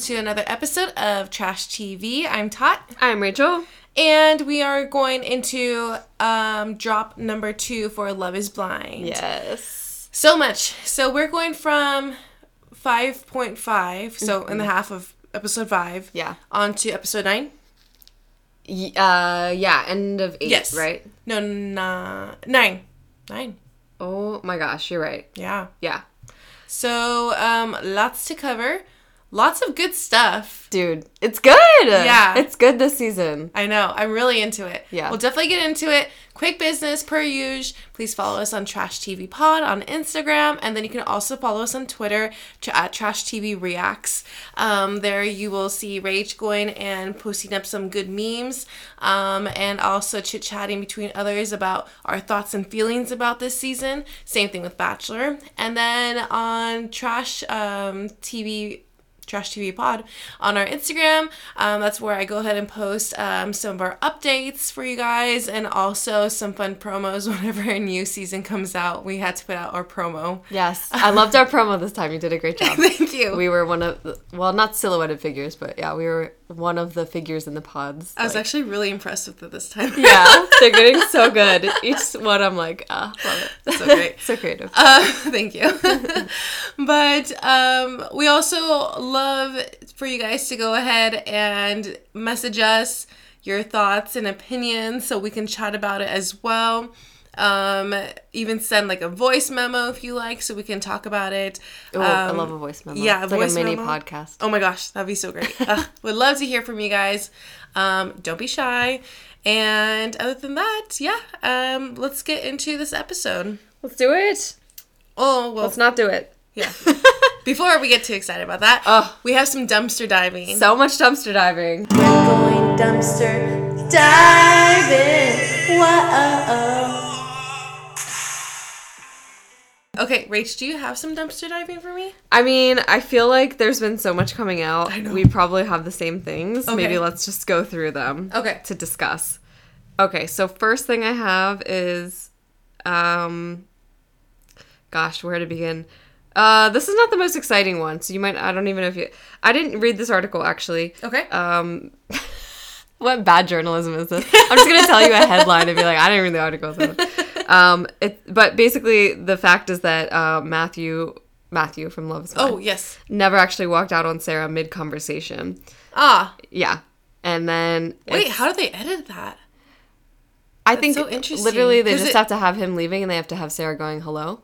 to another episode of Trash TV. I'm Tot, I'm Rachel. and we are going into um, drop number two for Love is Blind. Yes. So much. So we're going from 5.5, so in the half of episode 5, Yeah. on to episode 9. Y- uh, yeah, end of eight, Yes. right? No, nah, 9. 9. Oh my gosh, you're right. Yeah. Yeah. So, um, lots to cover. Lots of good stuff. Dude, it's good. Yeah. It's good this season. I know. I'm really into it. Yeah. We'll definitely get into it. Quick business per usual. Please follow us on Trash TV Pod on Instagram, and then you can also follow us on Twitter to, at Trash TV Reacts. Um, there you will see Rage going and posting up some good memes, um, and also chit chatting between others about our thoughts and feelings about this season. Same thing with Bachelor, and then on Trash um, TV Trash TV Pod on our Instagram. Um, that's where I go ahead and post um, some of our updates for you guys and also some fun promos whenever a new season comes out. We had to put out our promo. Yes. I loved our promo this time. You did a great job. Thank you. We were one of the, well, not silhouetted figures, but yeah, we were one of the figures in the pods. I was Like- actually really impressed with it this time. yeah, they're getting so good. Each one, I'm like, ah, love it. So great. so creative. Uh, thank you. but um, we also love for you guys to go ahead and message us your thoughts and opinions so we can chat about it as well. Um, even send like a voice memo if you like so we can talk about it. Oh, I Um, love a voice memo. yeah, a it's like a mini memo. podcast. Oh my gosh, that'd be so great. Ugh, would love to hear from you guys. Um, don't be shy. And other than that, yeah, um, let's get into this episode. Let's do it. Oh, well, Let's not do it. yeah. Before we get too excited about that, Oh. we have some dumpster diving. So much dumpster diving. We're going dumpster diving. Whoa. Okay, Rach, do you have some dumpster diving for me? I mean, I feel like there's been so much coming out. I know. We probably have the same things. Okay. Maybe let's just go through them Okay. to discuss. Okay, so first thing I have is um gosh, where to begin? Uh this is not the most exciting one. So you might I don't even know if you I didn't read this article actually. Okay. Um what bad journalism is this? I'm just gonna tell you a headline and be like, I didn't read the article. So. Um, it, but basically, the fact is that uh, Matthew Matthew from Love Is Blind oh, yes. never actually walked out on Sarah mid conversation. Ah, Yeah, and then wait, how do they edit that? I think so interesting, literally they just it- have to have him leaving and they have to have Sarah going hello.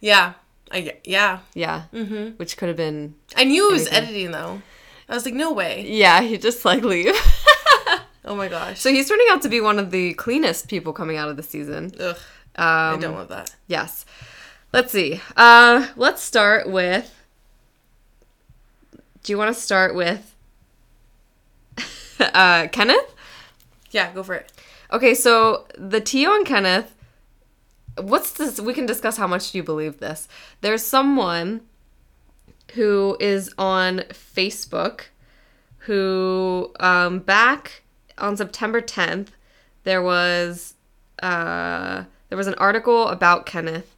Yeah. I, yeah. Yeah, mm-hmm. which could have been I knew it was Anything. editing, though. I was like, no way. yeah he just like leave. Oh my gosh. so he's turning out to be one of the cleanest people coming out of the season. Ugh, I Um, don't want that. Yes. Let's see. Uh, let's start with. Do you want to start with uh, Kenneth? Yeah, go for it. Okay, so the tea on Kenneth. What's this? We can discuss how much do you believe this. There's someone who is on Facebook who, um, back on September 10th, there was uh, there was an article about Kenneth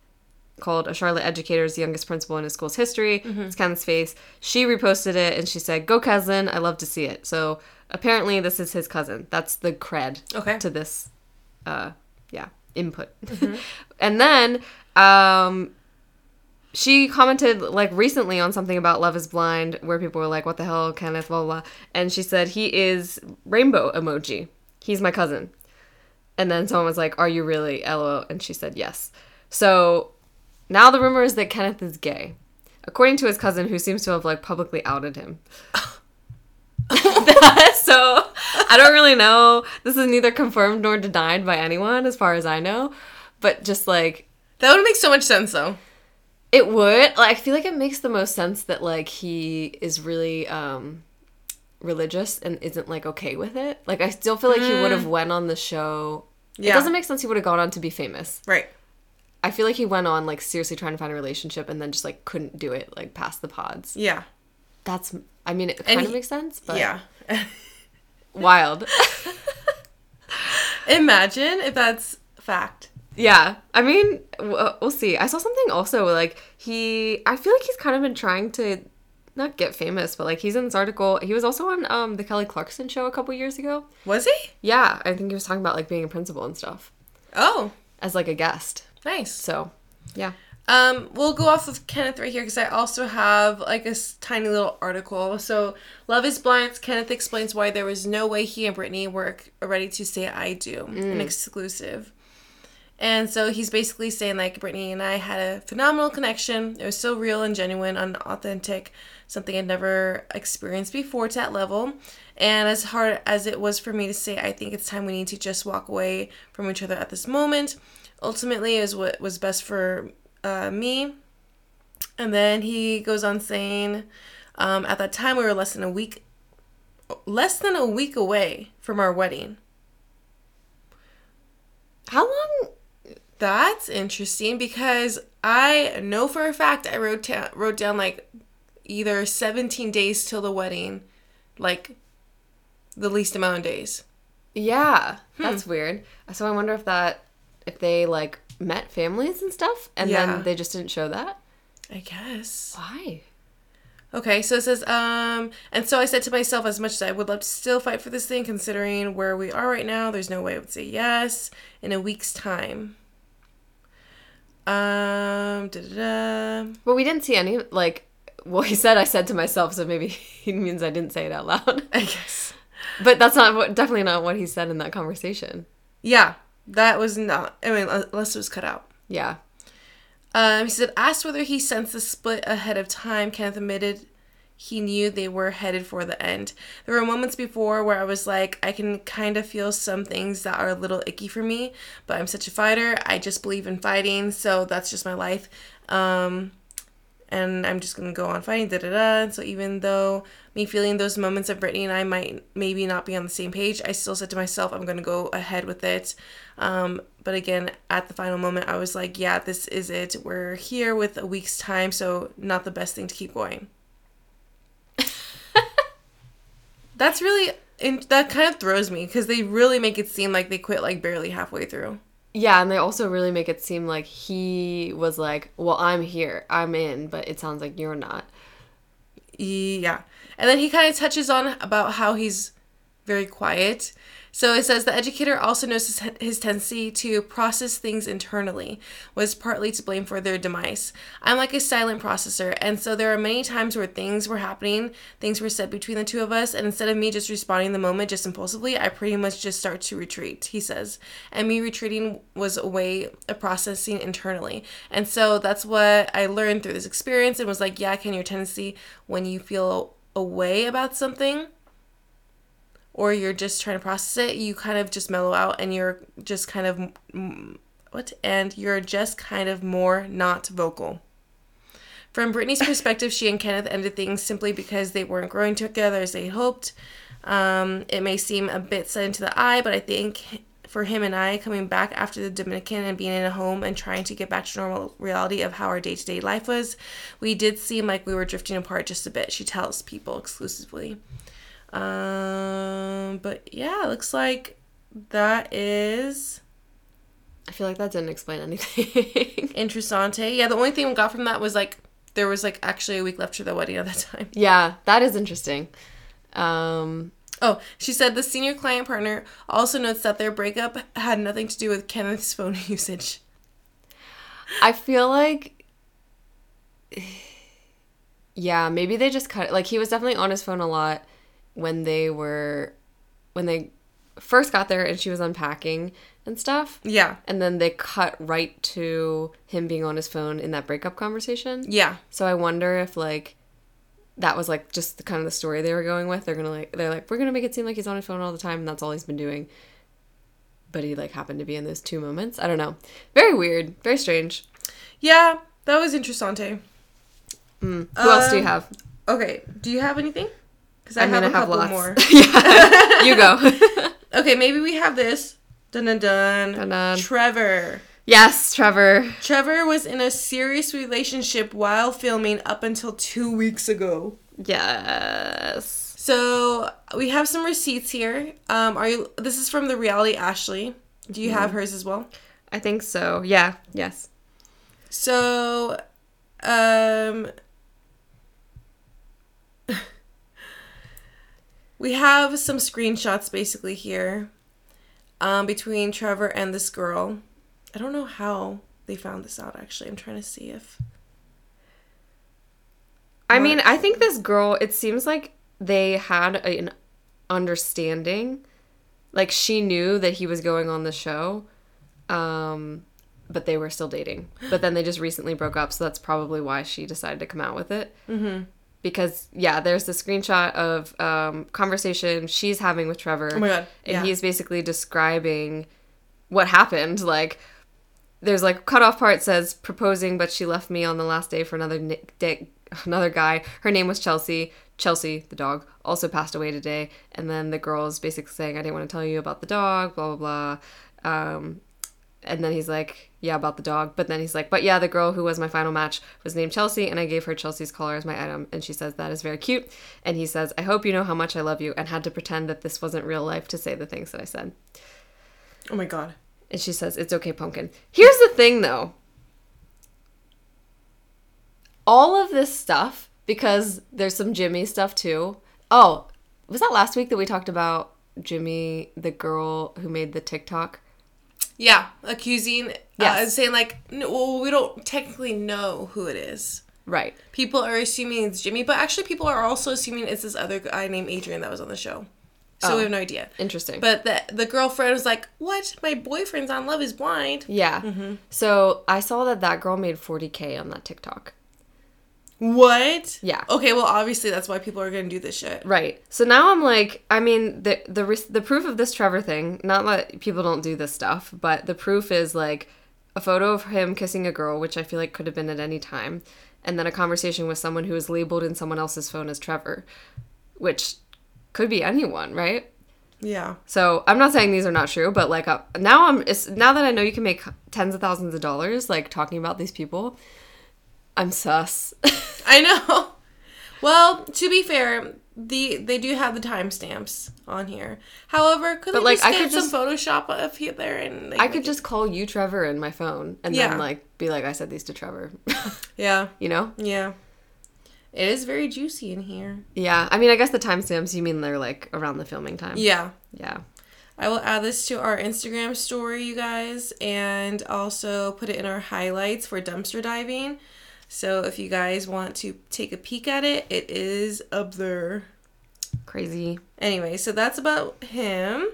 called "A Charlotte Educator's Youngest Principal in His School's History." It's Kenneth's face. She reposted it and she said, "Go cousin! I love to see it." So apparently, this is his cousin. That's the cred Okay. to this, uh, yeah, input. and then, um, she commented like recently on something about Love Is Blind, where people were like, "What the hell, Kenneth?" Blah blah. blah. And she said he is rainbow emoji. He's my cousin. And then someone was like, "Are you really?" LOL. And she said yes. So now the rumor is that Kenneth is gay, according to his cousin, who seems to have like publicly outed him. so I don't really know. This is neither confirmed nor denied by anyone, as far as I know. But just like That would make so much sense, though. It would, like, I feel like it makes the most sense that like he is really um religious and isn't like okay with it. Like I still feel like he would have went on the show. Yeah. It doesn't make sense he would have gone on to be famous. Right. I feel like he went on like seriously trying to find a relationship and then just like couldn't do it like past the pods. Yeah. That's I mean it kind of he- makes sense, but yeah. wild. Imagine if that's fact. Yeah. I mean, we'll see. I saw something also like he I feel like he's kind of been trying to not get famous, but like he's in this article. He was also on um the Kelly Clarkson show a couple years ago. Was he? Yeah, I think he was talking about like being a principal and stuff Oh, as like a guest. nice. So, yeah. Um, we'll go off of Kenneth right here because I also have like a tiny little article. So, Love is Blind. Kenneth explains why there was no way he and Brittany were ready to say I do, an exclusive. And so he's basically saying like Brittany and I had a phenomenal connection. It was so real and genuine and authentic, something I'd never experienced before to that level. And as hard as it was for me to say, I think it's time we need to just walk away from each other at this moment. Ultimately, is what was best for uh, me. And then he goes on saying, um, at that time we were less than a week, less than a week away from our wedding. How long? That's interesting because I know for a fact I wrote down wrote down like either 17 days till the wedding, like the least amount of days. Yeah, Hmm. that's weird. So I wonder if that if they like met families and stuff, and Yeah. then they just didn't show that. I guess. Why? Okay, so it says, um, and so I said to myself, as much as I would love to still fight for this thing, considering where we are right now, there's no way I would say yes in a week's time. Um, da-da-da. But we didn't see any like. Well, he said I said to myself, so maybe he means I didn't say it out loud. I guess. But that's not what, definitely not what he said in that conversation. Yeah, that was not, I mean, unless it was cut out. Yeah. Um, he said, asked whether he sensed the split ahead of time. Kenneth admitted he knew they were headed for the end. There were moments before where I was like, I can kind of feel some things that are a little icky for me, but I'm such a fighter. I just believe in fighting, so that's just my life. Um, and I'm just gonna go on fighting, da da da. So even though me feeling those moments of Brittany and I might maybe not be on the same page, I still said to myself, I'm gonna go ahead with it. Um, but again, at the final moment, I was like, yeah, this is it. We're here with a week's time, so not the best thing to keep going. That's really, and that kind of throws me because they really make it seem like they quit like barely halfway through. Yeah, and they also really make it seem like he was like, "Well, I'm here, I'm in," but it sounds like you're not. Yeah. And then he kind of touches on about how he's very quiet. So it says the educator also noticed his, his tendency to process things internally was partly to blame for their demise. I'm like a silent processor, and so there are many times where things were happening, things were said between the two of us, and instead of me just responding in the moment just impulsively, I pretty much just start to retreat, he says. And me retreating was a way of processing internally. And so that's what I learned through this experience and was like, yeah, can your tendency when you feel away about something or you're just trying to process it, you kind of just mellow out and you're just kind of what? And you're just kind of more not vocal. From Brittany's perspective, she and Kenneth ended things simply because they weren't growing together as they hoped. Um, it may seem a bit sudden to the eye, but I think for him and I coming back after the Dominican and being in a home and trying to get back to normal reality of how our day to day life was, we did seem like we were drifting apart just a bit. She tells people exclusively. Um, but yeah, looks like that is I feel like that didn't explain anything. interessante. Yeah, the only thing we got from that was like there was like actually a week left to the wedding at that time. yeah, that is interesting. Um, Oh, she said the senior client partner also notes that their breakup had nothing to do with Kenneth's phone usage. I feel like, yeah, maybe they just cut. It. Like he was definitely on his phone a lot when they were, when they first got there and she was unpacking and stuff. Yeah. And then they cut right to him being on his phone in that breakup conversation. Yeah. So I wonder if like that was like just the kind of the story they were going with. They're gonna like they're like we're gonna make it seem like he's on his phone all the time and that's all he's been doing. But he like happened to be in those two moments. I don't know. Very weird. Very strange. Yeah, that was interessante. Mm. Who else do you Um, have? Okay, do you have anything? Because I, I mean, have a I have lots. more. yeah, you go. Okay, maybe we have this. Dun dun dun. Dun dun. Trevor. yes, Trevor. Trevor was in a serious relationship while filming up until two weeks ago. Yes. So we have some receipts here. Um, are you? This is from the reality Ashley. Do you have hers as well? I think so. Yeah. Yes. So, um, we have some screenshots basically here um, between Trevor and this girl. I don't know how they found this out actually. I'm trying to see if. I mean, I think this girl, it seems like they had a- an understanding. Like she knew that he was going on the show. Um but they were still dating. But then they just recently broke up, so that's probably why she decided to come out with it. Mm-hmm. Because yeah, there's the screenshot of um, conversation she's having with Trevor. Oh my God, And yeah. he's basically describing what happened. Like, there's like cutoff part says proposing, but she left me on the last day for another ni- day, another guy. Her name was Chelsea. Chelsea, the dog, also passed away today. And then the girl is basically saying, "I didn't want to tell you about the dog." Blah blah blah. Um, and then he's like, "Yeah, about the dog." But then he's like, "But yeah, the girl who was my final match was named Chelsea, and I gave her Chelsea's collar as my item." And she says that is very cute. And he says, "I hope you know how much I love you," and had to pretend that this wasn't real life to say the things that I said. Oh my god. And she says, It's okay, pumpkin. Here's the thing though. All of this stuff, because there's some Jimmy stuff too. Oh, was that last week that we talked about Jimmy, the girl who made the TikTok? Yeah, accusing. Yes. Uh, saying like, no, well, we don't technically know who it is. Right. People are assuming it's Jimmy, but actually, people are also assuming it's this other guy named Adrian that was on the show. So Oh. we have no idea. Interesting. But the the girlfriend was like, "What? My boyfriend's on Love Is Blind." yeah. So I saw that that girl made 40K on that TikTok. What? Yeah. Okay, well, obviously that's why people are gonna do this shit. Right. So now I'm like, I mean, the the the proof of this Trevor thing. Not that people don't do this stuff, but the proof is like a photo of him kissing a girl, which I feel like could have been at any time, and then a conversation with someone who is labeled in someone else's phone as Trevor, which could be anyone, right? Yeah. So I'm not saying these are not true, but like uh, now I'm it's, now that I know you can make tens of thousands of dollars like talking about these people, I'm sus. I know. Well, to be fair, the they do have the timestamps on here. However, could But, they like, just I could some just- Photoshop of here there and like, I could just call you Trevor in my phone and Yeah. then like be like I said these to Trevor. yeah you know? yeah. It is very juicy in here. Yeah. I mean, I guess the timestamps you mean they're like around the filming time. Yeah. Yeah. I will add this to our Instagram story, you guys, and also put it in our highlights for dumpster diving. So if you guys want to take a peek at it, it is up there. Crazy. Anyway, so that's about him.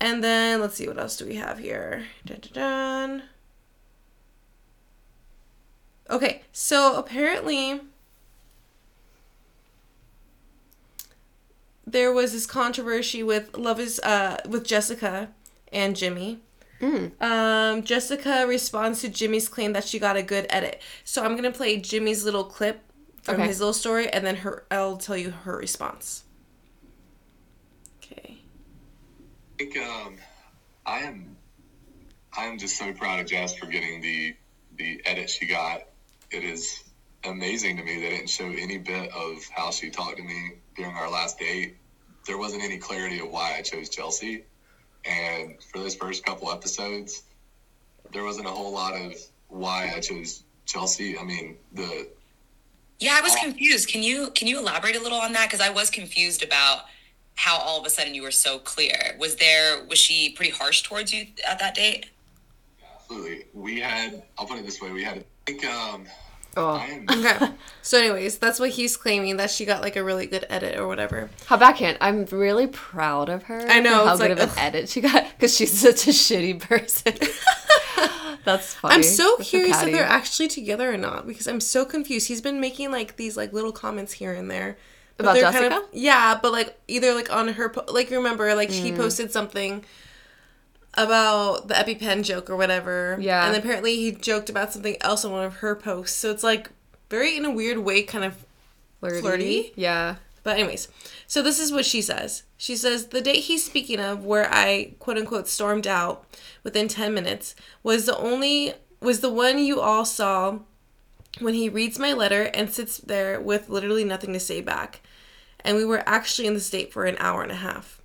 And then let's see what else do we have here. Dun, dun, dun. Okay, so apparently there was this controversy with Love is uh with Jessica and Jimmy. Um, Jessica responds to Jimmy's claim that she got a good edit. So I'm gonna play Jimmy's little clip from Okay. his little story, and then her I'll tell you her response. Okay. I think um, I am I am just so proud of Jess for getting the the edit she got. It is amazing to me that it didn't show any bit of how she talked to me during our last date. There wasn't any clarity of why I chose Chelsea. And for those first couple episodes, there wasn't a whole lot of why I chose Chelsea. I mean, the Yeah, I was confused. Can you can you elaborate a little on that? Because I was confused about how all of a sudden you were so clear. Was there was she pretty harsh towards you at that date? absolutely we had I'll put it this way, we had I think um Oh. Okay. so, anyways, that's what he's claiming that she got like a really good edit or whatever. How backhand. I'm really proud of her. I know, How good like, of an edit she got because she's such a shitty person. That's funny. I'm so curious if they're actually together or not because I'm so confused. He's been making like these like little comments here and there. But About they're kind of- Jessica? yeah, but like either like on her po- like remember like she Mm. posted something about the EpiPen joke or whatever. Yeah. And apparently he joked about something else on one of her posts. So it's like very in a weird way kind of flirty. flirty? Yeah. But anyways, so this is what she says. She says the date he's speaking of, where I quote unquote stormed out within ten minutes, was the only was the one you all saw when he reads my letter and sits there with literally nothing to say back. And we were actually in the state for an hour and a half.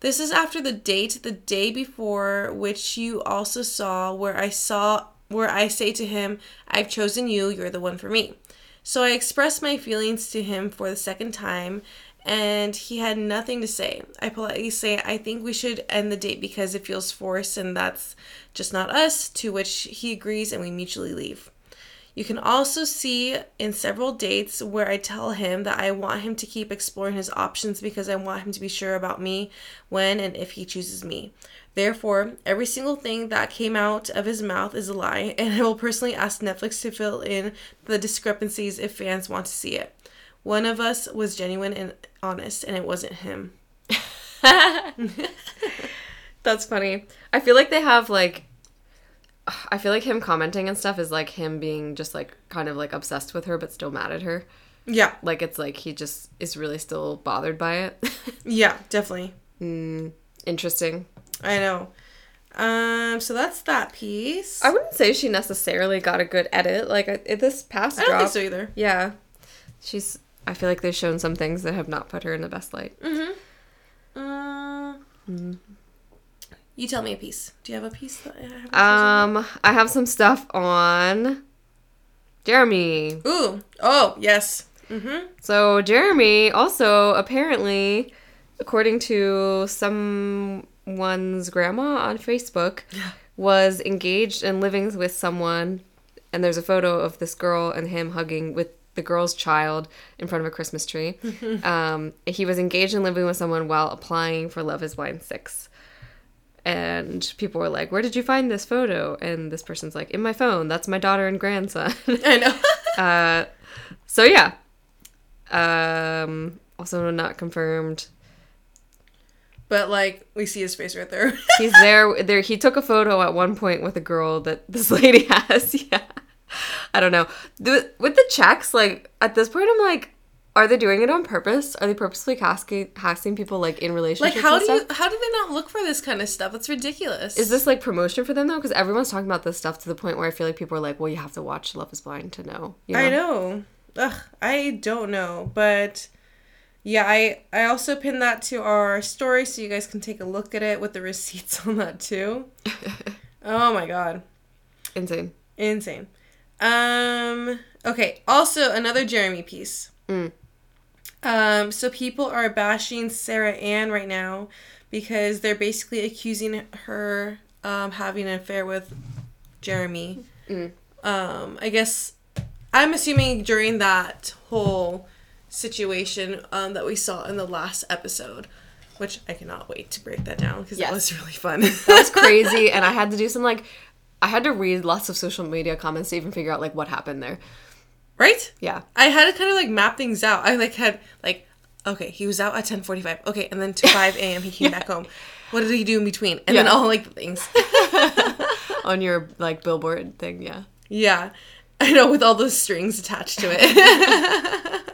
This is after the date the day before which you also saw where I saw where I say to him, I've chosen you, you're the one for me. So I expressed my feelings to him for the second time and he had nothing to say. I politely say, I think we should end the date because it feels forced and that's just not us, to which he agrees and we mutually leave. You can also see in several dates where I tell him that I want him to keep exploring his options because I want him to be sure about me when and if he chooses me. Therefore, every single thing that came out of his mouth is a lie, and I will personally ask Netflix to fill in the discrepancies if fans want to see it. One of us was genuine and honest, and it wasn't him. That's funny. I feel like they have like I feel like him commenting and stuff is like him being just like kind of like obsessed with her but still mad at her. Yeah, Like it's like he just is really still bothered by it. yeah, definitely. Interesting. I know. Um, so that's that piece. I wouldn't say she necessarily got a good edit. Like I, this past I don't drop, think so either. yeah, she's. I feel like they've shown some things that have not put her in the best light. Mhm. Uh, You tell me a piece. Do you have a piece that I have? Um, I have some stuff on Jeremy. Ooh. Oh, yes. Mm-hmm. So Jeremy also apparently, according to someone's grandma on Facebook, was engaged and living with someone, and there's a photo of this girl and him hugging with the girl's child in front of a Christmas tree. um, he was engaged and living with someone while applying for Love Is Blind Six. And people were like, "Where did you find this photo?" And this person's like, "In my phone. That's my daughter and grandson." I know. Uh, so yeah. Um, also not confirmed. but like we see his face right there. He's there. There, he took a photo at one point with a girl that this lady has. Yeah, I don't know. The, with the checks, like at this point, I'm like, are they doing it on purpose? Are they purposely casting casting people like in relationships? like how do you how do they not look for this kind of stuff? That's ridiculous. Is this like promotion for them though? Because everyone's talking about this stuff to the point where I feel like people are like, well, you have to watch Love Is Blind to know. you I know. Ugh, I don't know, but yeah, I I also pinned that to our story so you guys can take a look at it with the receipts on that too. oh my god. Insane. Insane. Um okay, also another Jeremy piece. Mm. Um so people are bashing Sarah Ann right now because they're basically accusing her um having an affair with Jeremy. Mm. Um I guess I'm assuming during that whole situation um that we saw in the last episode, which I cannot wait to break that down because Yes. that was really fun. That was crazy, and I had to do some like, I had to read lots of social media comments to even figure out like what happened there. Right? Yeah. I had to kind of like map things out. I like had like, okay, he was out at ten forty five. Okay, and then to five a.m. he came back home. What did he do in between? And then all like things. On your like billboard thing, yeah. yeah, I know with all those strings attached to it.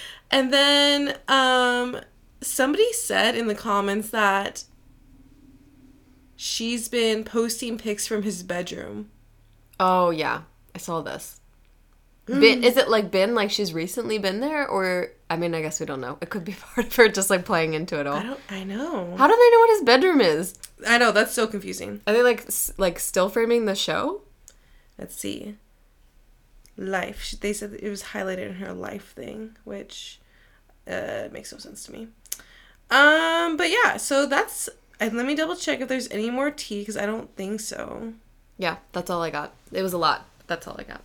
and then um, somebody said in the comments that she's been posting pics from his bedroom. Oh yeah, I saw this. Been, is it like been like she's recently been there, or I mean, I guess we don't know. It could be part of her just like playing into it all. I don't. I know. How do they know what his bedroom is? I know that's so confusing. Are they like s- like still framing the show? Let's see. Life. They said it was highlighted in her life thing, which uh, makes no sense to me. Um, but yeah, so that's. And let me double check if there's any more tea because I don't think so. Yeah, that's all I got. It was a lot. That's all I got.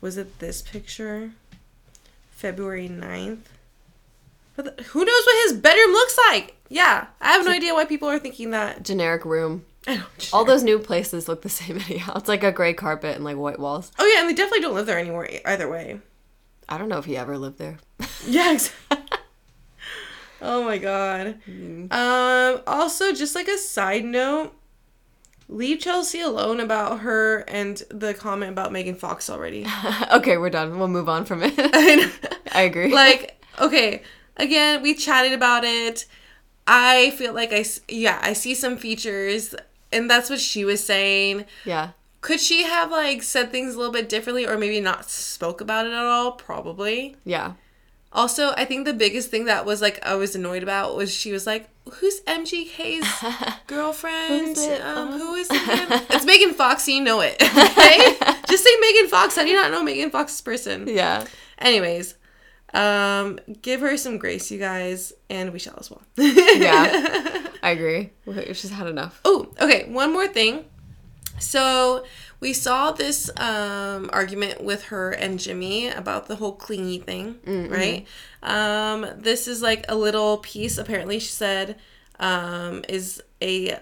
Was it this picture? February 9th? But the- who knows what his bedroom looks like? Yeah, I have no idea why people are thinking that. Generic room. I don't All those new places look the same anyhow. It's like a gray carpet and like white walls. Oh yeah, and they definitely don't live there anymore either way. I don't know if he ever lived there. Yeah. Exactly. oh my god. Um. Also, just like a side note, leave Chelsea alone about her and the comment about Megan Fox already. okay, we're done. We'll move on from it. I agree. like, okay, again, we chatted about it. I feel like I, yeah, I see some features, and that's what she was saying. yeah. Could she have like said things a little bit differently, or maybe not spoke about it at all? Probably. Yeah. Also, I think the biggest thing that was like I was annoyed about was she was like, "Who's MGK's girlfriend? Who's it? Um, who is it? it's Megan Fox. You know it, okay? Just say Megan Fox. How do you not know Megan Fox's person? Yeah. Anyways, Um, give her some grace, you guys, and we shall as well. Yeah. I agree. She's had enough. Oh, okay. One more thing. So we saw this um, argument with her and Jimmy about the whole clingy thing, right? Um, this is like a little piece. Apparently, she said um, is a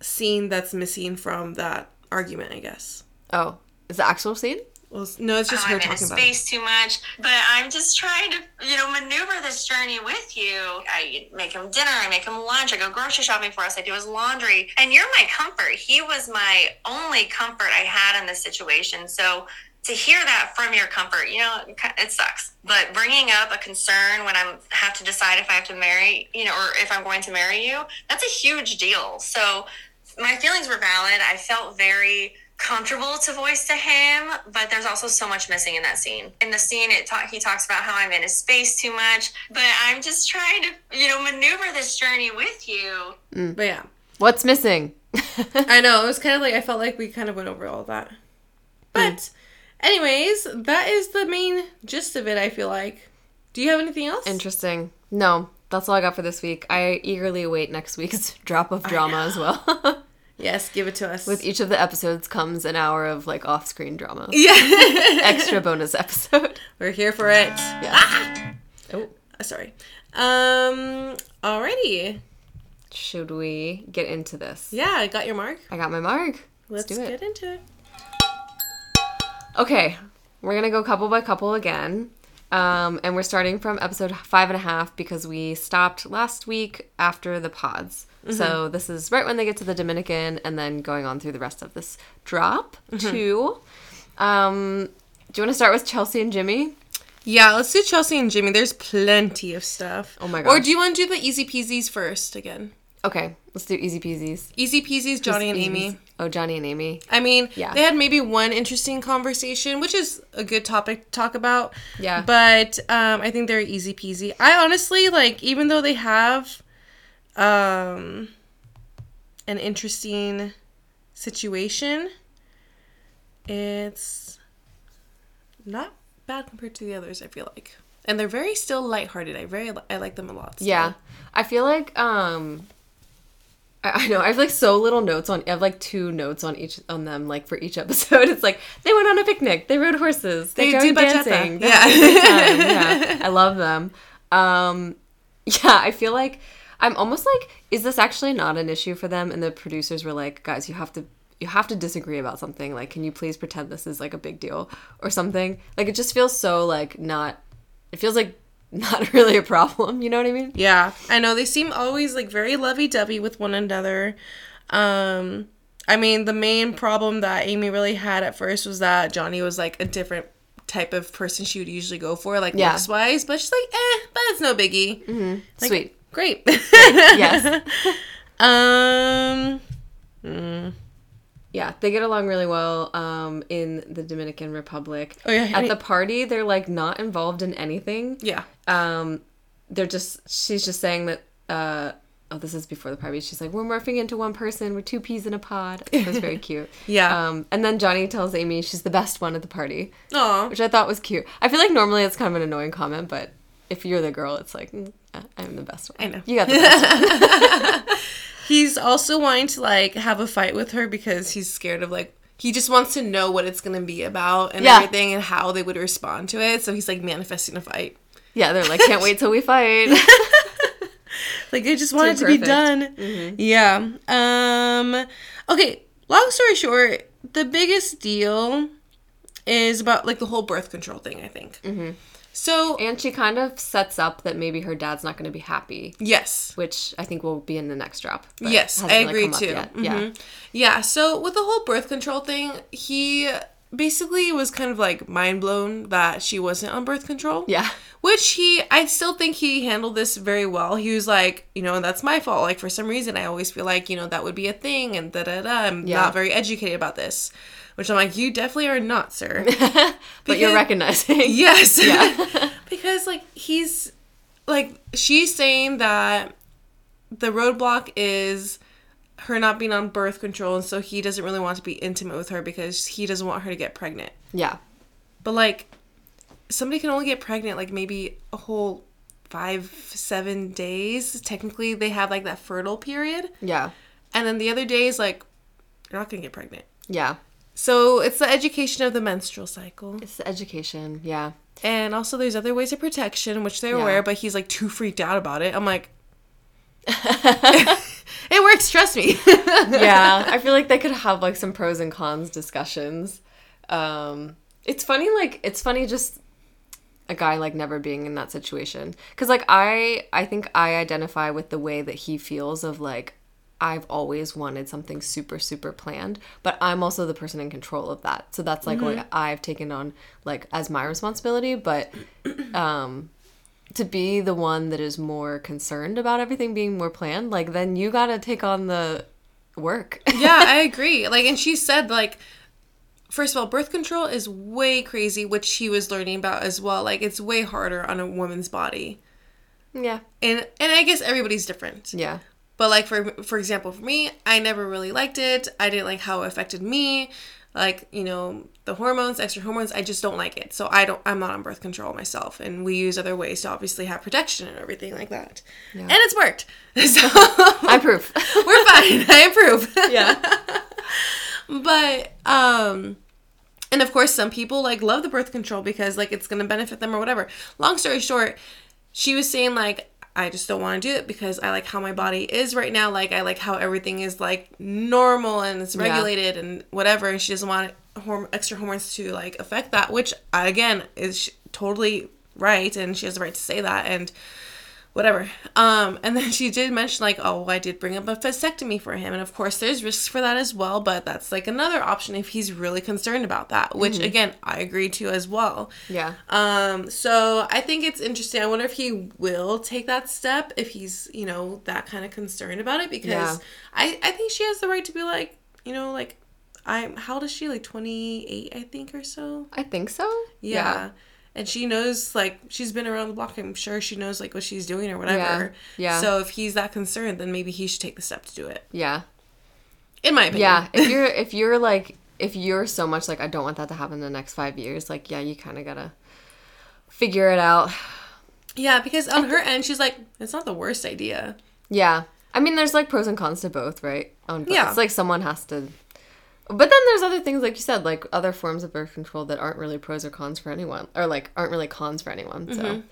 scene that's missing from that argument. I guess. Oh, is the actual scene? Well, no, it's just Oh, her I'm in talking about it. space too much, but I'm just trying to, you know, maneuver this journey with you. I make him dinner, I make him lunch, I go grocery shopping for us, I do his laundry, and you're my comfort. He was my only comfort I had in this situation. So to hear that from your comfort, you know, it it sucks. But bringing up a concern when I have to decide if I have to marry, you know, or if I'm going to marry you, that's a huge deal. So my feelings were valid. I felt very comfortable to voice to him, but there's also so much missing in that scene. In the scene, it ta- he talks about how I'm in his space too much, but I'm just trying to, you know, maneuver this journey with you. Mm. But yeah, What's missing? I know it was kind of like I felt like we kind of went over all that. Hmm. But, anyways, that is the main gist of it. I feel like. Do you have anything else? Interesting. No, that's all I got for this week. I eagerly await next week's drop of drama as well. Yes, give it to us. With each of the episodes comes an hour of like off-screen drama. yeah, Extra bonus episode. we're here for it. Yeah. Oh, Uh, Sorry. Um. Alrighty. should we get into this? Yeah, I got your mark. I got my mark. Let's, Let's, do it. get into it. Okay, we're gonna go couple by couple again. Um, and we're starting from episode five and a half because we stopped last week after the pods. So this is right when they get to the Dominican and then going on through the rest of this drop too. Um, do you want to start with Chelsea and Jimmy? Yeah, let's do Chelsea and Jimmy. There's plenty of stuff. Oh my god. Or do you want to do the easy peasies first again? Okay, let's do easy peasies. Easy peasies, Johnny and Amy. Oh, Johnny and Amy. I mean, Yeah. they had maybe one interesting conversation, which is a good topic to talk about. Yeah. But um, I think they're easy peasy. I honestly like, even though they have um, an interesting situation, it's not bad compared to the others. I feel like, and they're very still lighthearted. I very I like them a lot. still. Yeah, I feel like um, I, I know I have like so little notes on. I have like two notes on each on them. Like for each episode, it's like they went on a picnic, they rode horses, they, They go dancing. Yeah. had a good time. yeah, I love them. Um, yeah, I feel like I'm almost like, is this actually not an issue for them? And the producers were like, guys, you have to. You have to disagree about something. Like, can you please pretend this is like a big deal or something? Like, it just feels so like not. It feels like not really a problem. You know what I mean? Yeah, I know they seem always like very lovey-dovey with one another. Um I mean, the main problem that Amy really had at first was that Johnny was like a different type of person she would usually go for, like Yeah. looks wise, but she's like, eh, but it's no biggie. Like, Sweet. Great. yes. Um Yeah, they get along really well um, in the Dominican Republic. Oh, yeah, At the party, they're like not involved in anything. yeah. Um, they're just, she's just saying that, uh, oh, this is before the party. She's like, we're morphing into one person. We're two peas in a pod. It was very cute. Yeah. Um, and then Johnny tells Amy she's the best one at the party, Aw. which I thought was cute. I feel like normally it's kind of an annoying comment, but if you're the girl, it's like, mm, I'm the best one. I know. You got the best one. He's also wanting to like have a fight with her because he's scared of like he just wants to know what it's gonna be about and Yeah. everything and how they would respond to it. So he's like manifesting a fight. Yeah, they're like, can't wait till we fight. Like I just want it to perfect. be done. Yeah. Um okay, long story short, the biggest deal is about like the whole birth control thing, I think. So And she kind of sets up that maybe her dad's not going to be happy, yes. which I think will be in the next drop. Yes, I agree too. yet. Mm-hmm. Yeah. Yeah, so with the whole birth control thing, he basically was kind of like mind blown that she wasn't on birth control. Yeah. Which he, I still think he handled this very well. He was like, you know, that's my fault. Like, for some reason, I always feel like, you know, that would be a thing and da da da. I'm Yeah. not very educated about this. Which I'm like, you definitely are not, sir. But you're Because- recognizing. Yes. Yeah. because like he's like she's saying that the roadblock is her not being on birth control and so he doesn't really want to be intimate with her because he doesn't want her to get pregnant. Yeah. But like somebody can only get pregnant like maybe a whole five, seven days. Technically, they have like that fertile period. Yeah. And then the other days, like, you're not going to get pregnant. Yeah. So it's the education of the menstrual cycle. It's the education. Yeah. And also, there's other ways of protection, which they're Yeah. aware, but he's like too freaked out about it. I'm like, it works, trust me. yeah, I feel like they could have like some pros and cons discussions. Um, it's funny, like it's funny just a guy like never being in that situation because like I I think I identify with the way that he feels of like I've always wanted something super super planned, but I'm also the person in control of that. So that's like what I've taken on like as my responsibility, but um to be the one that is more concerned about everything being more planned, like then you got to take on the work. yeah, I agree. Like, and she said, like, first of all, birth control is way crazy, which she was learning about as well. Like, it's way harder on a woman's body. yeah. And and I guess everybody's different. Yeah. But like for for example, for me, I never really liked it. I didn't like how it affected me. Like, you know, the hormones, extra hormones, I just don't like it. So I don't I'm not on birth control myself. And we use other ways to obviously have protection and everything like that. And it's worked. So I approve. we're fine. I approve. yeah. but um and of course some people like love the birth control because like it's gonna benefit them or whatever long story short she was saying like i just don't want to do it because i like how my body is right now like i like how everything is like normal and it's Yeah. regulated and whatever and she doesn't want horm- extra hormones to like affect that which again is totally right and she has the right to say that and whatever. Um, and then she did mention like, oh, I did bring up a vasectomy for him, and of course there's risks for that as well. But that's like another option if he's really concerned about that, which again I agree to as well. Yeah. Um, so I think it's interesting. I wonder if he will take that step if he's you know that kind of concerned about it because Yeah. I I think she has the right to be like you know like. I'm how old is she? Like 28, I think, or so. I think so. Yeah. And she knows, like, she's been around the block. I'm sure she knows, like, what she's doing or whatever. Yeah. yeah. So if he's that concerned, then maybe he should take the step to do it. Yeah. In my opinion. Yeah. If you're if you're like if you're so much like I don't want that to happen in the next five years, like yeah, you kind of gotta figure it out. Yeah, because on her end, she's like, it's not the worst idea. Yeah. I mean, there's like pros and cons to both, right? On both. Yeah. It's like someone has to. But then there's other things, like you said, like other forms of birth control that aren't really pros or cons for anyone, or like aren't really cons for anyone. So,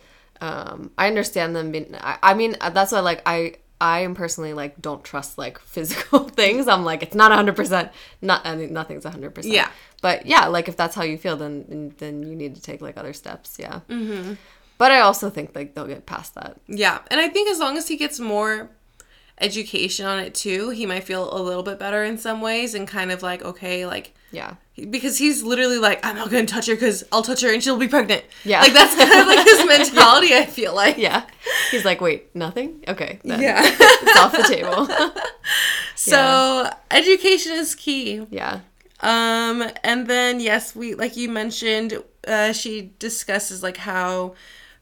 um, I understand them being. I, I mean, that's why, like, I I am personally like don't trust like physical things. I'm like, it's not 100. percent Not I mean, nothing's 100. percent Yeah. But yeah, like if that's how you feel, then then you need to take like other steps. Yeah. Mm-hmm. But I also think like they'll get past that. Yeah. And I think as long as he gets more education on it too, he might feel a little bit better in some ways and kind of like, okay, like, Yeah. because he's literally like, I'm not going to touch her because I'll touch her and she'll be pregnant. Yeah. Like, that's kind of like his mentality, I feel like. Yeah. He's like, wait, nothing? Okay. Then Yeah. It's off the table. so, education is key. yeah. Um, and then yes, we like you mentioned, uh, she discusses like how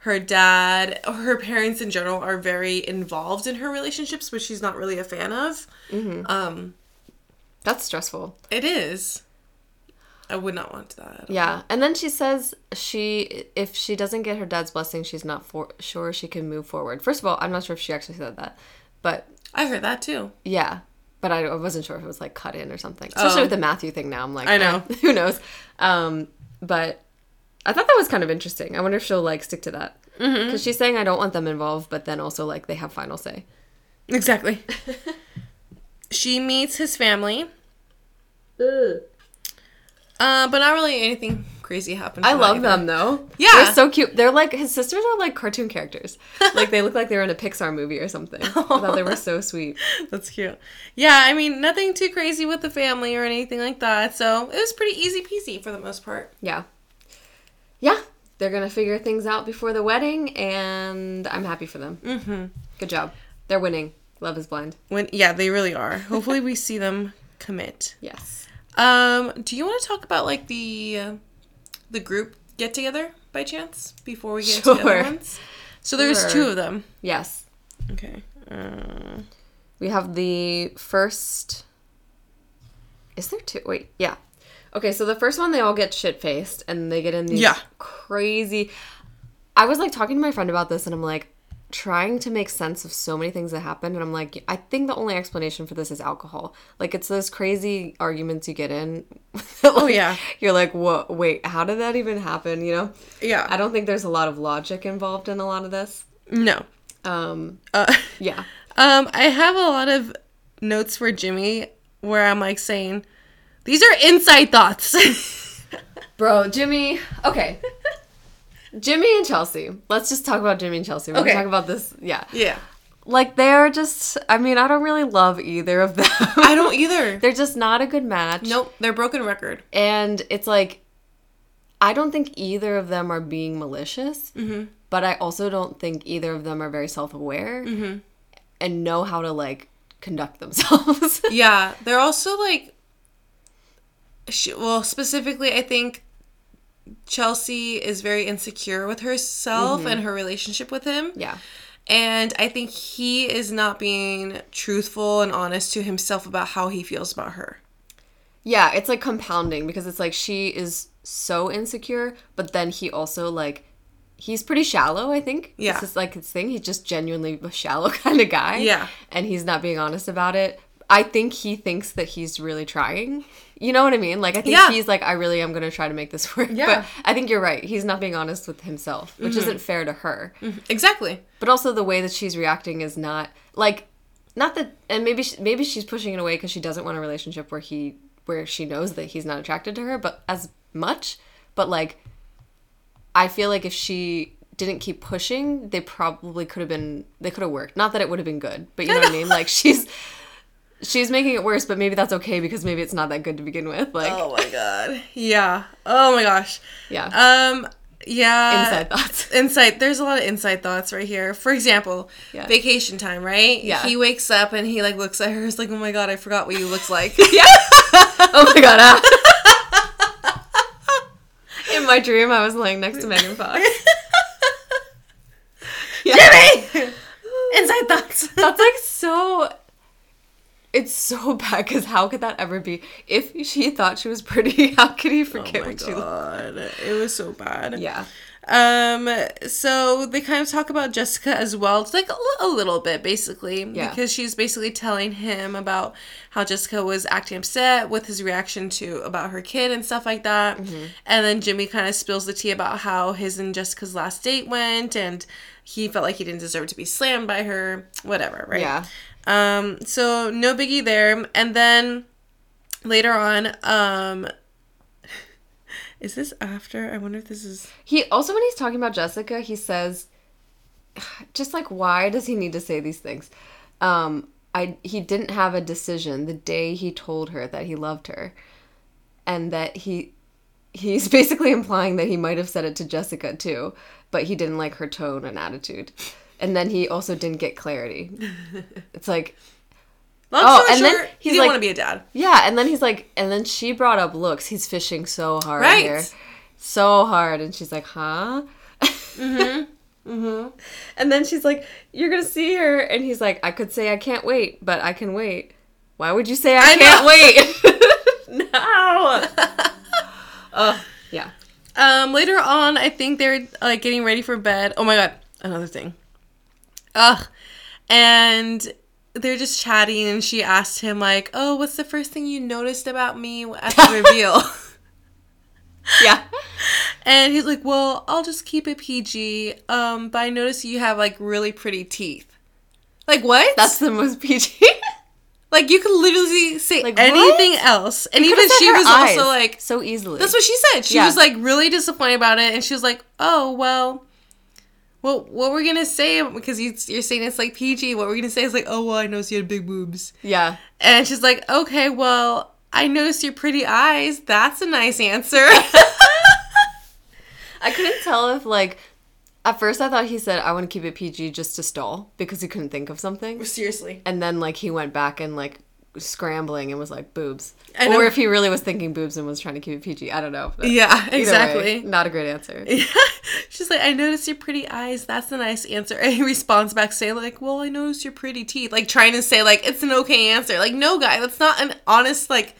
her dad her parents in general are very involved in her relationships, which she's not really a fan of. Um, That's stressful. it is. I would not want that. Yeah. And then she says she if she doesn't get her dad's blessing, she's not for sure she can move forward. First of all, I'm not sure if she actually said that. But I heard that too. yeah. But I, I wasn't sure if it was like cut in or something. Especially Oh. with the Matthew thing now. I'm like, I know. eh, who knows? Um, but I thought that was kind of interesting. I wonder if she'll like stick to that. Because she's saying I don't want them involved, but then also like they have final say. Exactly. she meets his family. Uh, but not really anything crazy happened. I love either. them though. Yeah. they're so cute. They're like his sisters are like cartoon characters. like they look like they're in a Pixar movie or something. I thought they were so sweet. That's cute. Yeah, I mean, nothing too crazy with the family or anything like that. So it was pretty easy peasy for the most part. Yeah, yeah. They're gonna figure things out before the wedding, and I'm happy for them. Mm-hmm. Good job. They're winning. Love is blind. When yeah, they really are. Hopefully, we see them commit. Yes. Um, do you want to talk about like the uh, the group get together by chance before we get to the Sure. other ones? So there's Sure. two of them. Yes. Okay. Uh, We have the first. Is there two? Wait, yeah. Okay, so the first one they all get shit faced and they get in these Yeah. crazy. I was like talking to my friend about this and I'm like trying to make sense of so many things that happened and I'm like I think the only explanation for this is alcohol. Like it's those crazy arguments you get in. oh yeah. You're like, "What? Wait, how did that even happen?" You know? Yeah. I don't think there's a lot of logic involved in a lot of this. no. Um, Uh, yeah. um, I have a lot of notes for Jimmy where I'm like saying, these are inside thoughts. Bro, Jimmy. Okay. Jimmy and Chelsea. Let's just talk about Jimmy and Chelsea. We're Okay. gonna talk about this. Yeah. yeah. Like they're just I mean, I don't really love either of them. I don't either. they're just not a good match. Nope. They're broken record. And it's like I don't think either of them are being malicious. Mm-hmm. But I also don't think either of them are very self-aware Mm-hmm. and know how to like conduct themselves. Yeah. They're also like, she, well, specifically, I think Chelsea is very insecure with herself mm-hmm. and her relationship with him. yeah. And I think he is not being truthful and honest to himself about how he feels about her. Yeah, it's like compounding because it's like she is so insecure, but then he also like he's pretty shallow, I think. Yeah. This is like his thing. He's just genuinely a shallow kind of guy. Yeah. And he's not being honest about it. I think he thinks that he's really trying. You know what I mean? Like I think Yeah. he's like, I really am gonna try to make this work. Yeah. But I think you're right. He's not being honest with himself, which mm-hmm. isn't fair to her. Mm-hmm. Exactly. But also the way that she's reacting is not like not that and maybe she, maybe she's pushing it away because she doesn't want a relationship where he where she knows that he's not attracted to her but as much but like i feel like if she didn't keep pushing they probably could have been they could have worked not that it would have been good but you know what i mean like she's she's making it worse but maybe that's okay because maybe it's not that good to begin with like Oh my god. Yeah. Oh my gosh. yeah Um. Yeah. inside thoughts Insight. There's a lot of inside thoughts right here. For example, Yeah. vacation time, right? Yeah. He wakes up and he like looks at her. He's like, "Oh my god, I forgot what you look like." Yeah. oh my god ah. in my dream i was laying next to megan fox Jimmy. inside thoughts. That's like so. It's so bad because how could that ever be? If she thought she was pretty, how could he Oh forget what she looked? god, it was so bad. Yeah, Um, so they kind of talk about Jessica as well. It's like a, a little bit, basically, Yeah. because she's basically telling him about how Jessica was acting upset with his reaction to about her kid and stuff like that. Mm-hmm. And then Jimmy kind of spills the tea about how his and Jessica's last date went, and he felt like he didn't deserve to be slammed by her. Whatever, right? yeah, Um, so no biggie there. And then later on, um, is this after? I wonder if this is. He also when he's talking about Jessica, he says, just like why does he need to say these things? Um, I he didn't have a decision the day he told her that he loved her, and that he he's basically implying that he might have said it to Jessica too, but he didn't like her tone and attitude. And then he also didn't get clarity. It's like, Long Oh, story and then short, he he's didn't like- want to be a dad. yeah. And then he's like, and then she brought up looks. He's fishing so hard Right. here. So hard. And she's like, huh? Mm-hmm. mm-hmm. And then she's like, you're going to see her. And he's like, I could say I can't wait, but I can wait. Why would you say I, I can't wait? no. oh, yeah. Um, later on, I think they're like getting ready for bed. Oh my god, another thing. Ugh, and they're just chatting, and she asked him like, "Oh, what's the first thing you noticed about me at the reveal?" Yeah. and he's like, "Well, I'll just keep it PG. Um, but I noticed you have like really pretty teeth." Like what? That's the most PG. like you could literally say Like, anything what? else, and You even she was also like, so easily. That's what she said. She Yeah. was like really disappointed about it, and she was like, "Oh well, well, what we're gonna say because you, you're saying it's like PG. What we're gonna say is like, oh well, I noticed you had big boobs, yeah. and she's like, okay, well, I noticed your pretty eyes. That's a nice answer. I couldn't tell if like at first I thought he said I want to keep it PG just to stall because he couldn't think of something. Seriously, And then like he went back and like scrambling and was like boobs. Know. Or if he really was thinking boobs and was trying to keep it PG. I don't know. yeah, either way, exactly. not a great answer. Yeah. She's like, I noticed your pretty eyes. That's a nice answer. And he responds back, saying like, well, I noticed your pretty teeth. Like trying to say like it's an okay answer. Like no, guy, that's not an honest like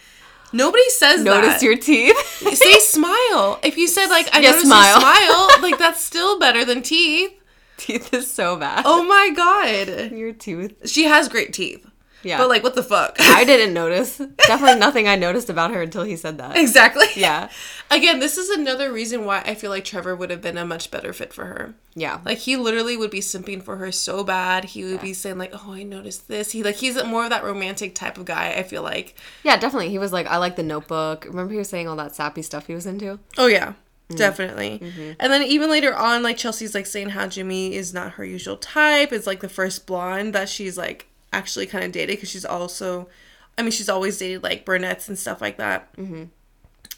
Nobody says Notice that. your teeth. Say smile. If you said like I Yeah, noticed smile. smile, like that's still better than teeth. teeth is so bad. Oh my god. your tooth. She has great teeth. Yeah. But like what the fuck? I didn't notice. Definitely nothing I noticed about her until he said that. exactly. Yeah. Again, this is another reason why I feel like Trevor would have been a much better fit for her. Yeah. Like he literally would be simping for her so bad. He would be saying like, "Oh, I noticed this." He like he's more of that romantic type of guy. I feel like. Yeah, definitely. He was like, I like the notebook. Remember he was saying all that sappy stuff he was into? Oh yeah, mm-hmm. definitely. Mm-hmm. And then even later on, like Chelsea's like saying how Jimmy is not her usual type. It's like the first blonde that she's like actually kind of dated because she's also, I mean, she's always dated like brunettes and stuff like that. Mm-hmm.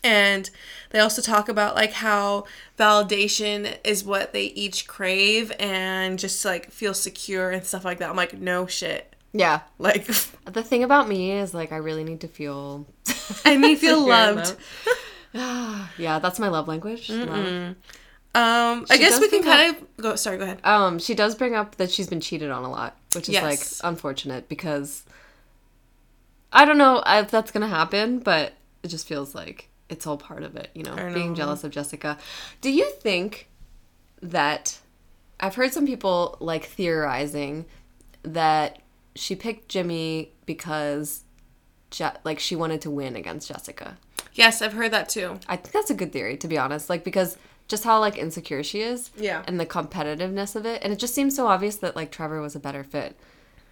And they also talk about like how validation is what they each crave and just like feel secure and stuff like that. I'm like, no shit. Yeah. Like, The thing about me is like I really need to feel I need to feel loved. yeah, that's my love language. love. Um, I She guess we can kind of go. Sorry, go ahead. Um, she does bring up that she's been cheated on a lot, which is Yes. like unfortunate because I don't know if that's gonna happen, but it just feels like it's all part of it, you know, I being jealous of Jessica. Do you think that I've heard some people like theorizing that she picked Jimmy because Je- like she wanted to win against Jessica? Yes, I've heard that too. I think that's a good theory, to be honest. Like because just how like insecure she is, Yeah. and the competitiveness of it, and it just seems so obvious that like Trevor was a better fit.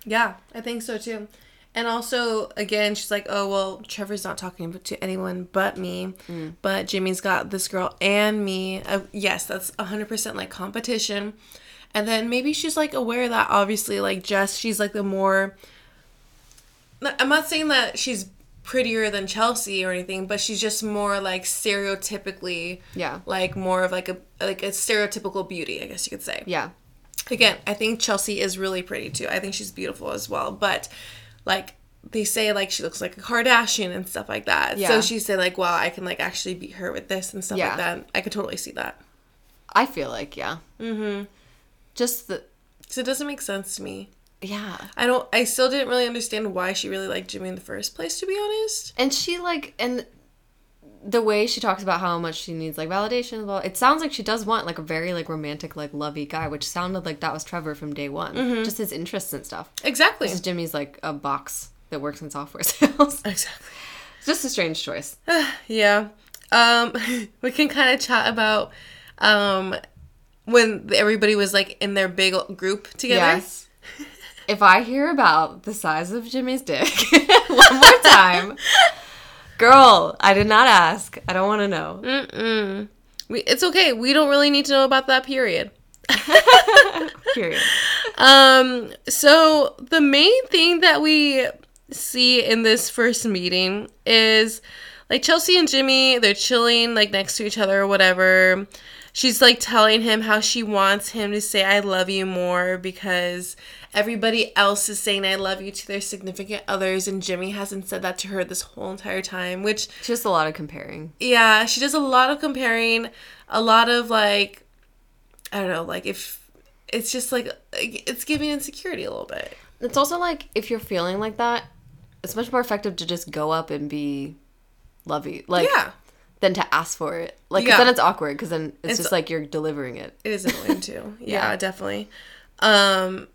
Yeah, I think so too. And also, again, she's like, oh, well, Trevor's not talking to anyone but me. But Jimmy's got this girl and me. Uh, yes, that's 100% like competition. And then maybe she's like aware that obviously, like, Jess, she's like the more. I'm not saying that she's prettier than Chelsea or anything, but she's just more like stereotypically. Yeah. Like more of like a like a stereotypical beauty, I guess you could say Yeah, again, I think Chelsea is really pretty too. I think she's beautiful as well. But like they say like she looks like a Kardashian and stuff like that. Yeah. So she said like, wow, I can like actually beat her with this and stuff Yeah. like that. I could totally see that. I feel like yeah. Mm-hmm. Just the So it doesn't make sense to me. Yeah, I don't I still didn't really understand why she really liked Jimmy in the first place, to be honest. and she like and the way she talks about how much she needs like validation. Well, it sounds like she does want like a very like romantic like lovey guy, which sounded like that was Trevor from day one. Just his interests and stuff. Exactly. Is Jimmy's like a box that works in software sales. Exactly. it's just a strange choice. Yeah. Um we can kind of chat about um when everybody was like in their big group together. Yes. If I hear about the size of Jimmy's dick one more time, girl, I did not ask. I don't want to know. Mm-mm. We, it's okay. We don't really need to know about that period. Period. Um, so the main thing that we see in this first meeting is like Chelsea and Jimmy, they're chilling like next to each other or whatever. She's like telling him how she wants him to say I love you more because everybody else is saying I love you to their significant others and Jimmy hasn't said that to her this whole entire time, which just a lot of comparing. yeah, she does a lot of comparing, a lot of like, I don't know, like if it's just like it's giving insecurity a little bit. It's also like if you're feeling like that, it's much more effective to just go up and be lovey, like yeah, than to ask for it. Like Yeah. then it's awkward because then it's, It's- just like you're delivering it. it is annoying too. yeah, Yeah. definitely. Um,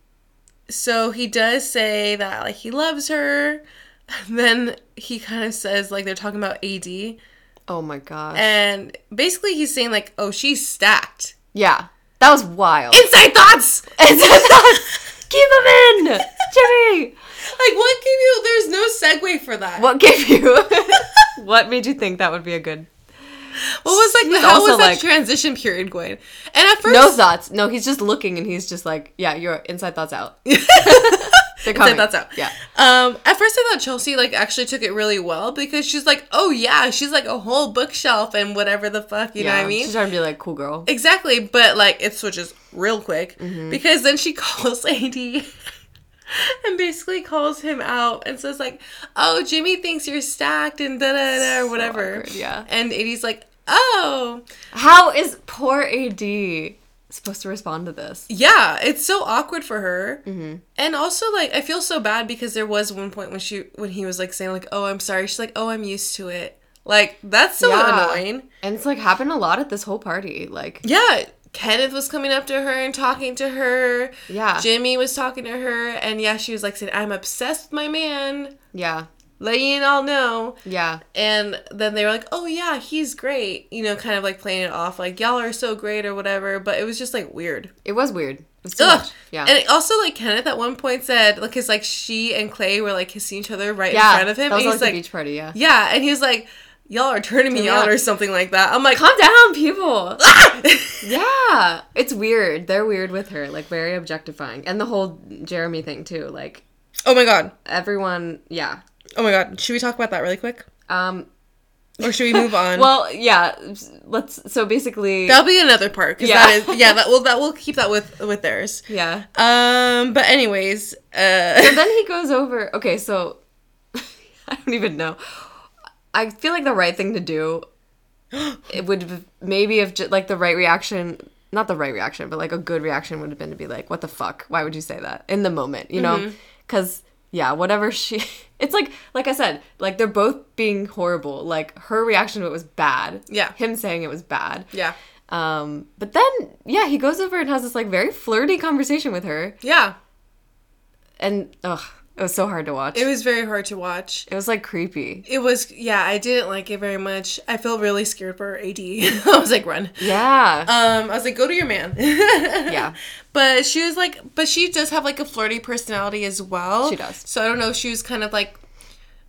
so he does say that like he loves her. And Then he kind of says like they're talking about AD, Oh my gosh. and basically he's saying like, oh, she's stacked. yeah, that was wild. Inside thoughts. Inside thoughts. Keep him in, Jimmy. Like what gave you? There's no segue for that. What gave you? what made you think that would be a good? What was like? He's how was that like- transition period going? And at first, No thoughts. No, he's just looking and he's just like, yeah, your inside thoughts out. They're coming. Inside thoughts out. Yeah. Um, at first I thought Chelsea like actually took it really well because she's like, oh yeah, she's like a whole bookshelf and whatever the fuck, you know what I mean? She's trying to be like, cool girl. Exactly, but like it switches real quick Mm-hmm. because then she calls AD and basically calls him out and says like, "Oh, Jimmy thinks you're stacked and da da da or whatever." awkward, yeah. and AD's like, "Oh, How is poor AD supposed to respond to this? Yeah, it's so awkward for her. Mm-hmm. And also like I feel so bad because there was one point when she when he was like saying like, "Oh, I'm sorry." She's like, "Oh, I'm used to it." Like that's so Yeah. annoying. And it's like happened a lot at this whole party. Like, Yeah, Kenneth was coming up to her and talking to her. yeah, Jimmy was talking to her and yeah, she was like saying, "I'm obsessed with my man." yeah, Letting you all know. yeah, And then they were like, "Oh yeah, he's great." You know, kind of like playing it off like y'all are so great or whatever, but it was just like weird. it was weird. It was too Ugh. much. Yeah, And also, like Kenneth at one point said, like, cause like she and Clay were like kissing each other right yeah. in front of him, That was and like he's the like, beach party. Yeah. yeah, and he was like, y'all are turning me me on or something like that. I'm like, Calm down, people. yeah, it's weird. They're weird with her, like very objectifying, and the whole Jeremy thing too. Like oh my god, everyone, yeah. oh my god, should we talk about that really quick, Um, or should we move on? well, yeah. Let's. So basically, that'll be another part, cause Yeah. that is, yeah, that will that will keep that with with theirs. yeah. Um, but anyways, uh, And then he goes over. Okay, so I don't even know. I feel like the right thing to do it would maybe if ju- like the right reaction, not the right reaction, but like a good reaction would have been to be like, "What the fuck? Why would you say that in the moment?" You know? Because yeah, whatever she. It's like like I said, like they're both being horrible. Like her reaction to it was bad. Yeah. Him saying it was bad. yeah, Um, but then yeah, he goes over and has this like very flirty conversation with her, yeah, and ugh, it was so hard to watch. it was very hard to watch. It was like creepy. It was, yeah, I didn't like it very much. I feel really scared for AD. I was like, run. Yeah. Um, I was like, go to your man. yeah. But she was like, but she does have like a flirty personality as well. She does. So I don't know if she was kind of like,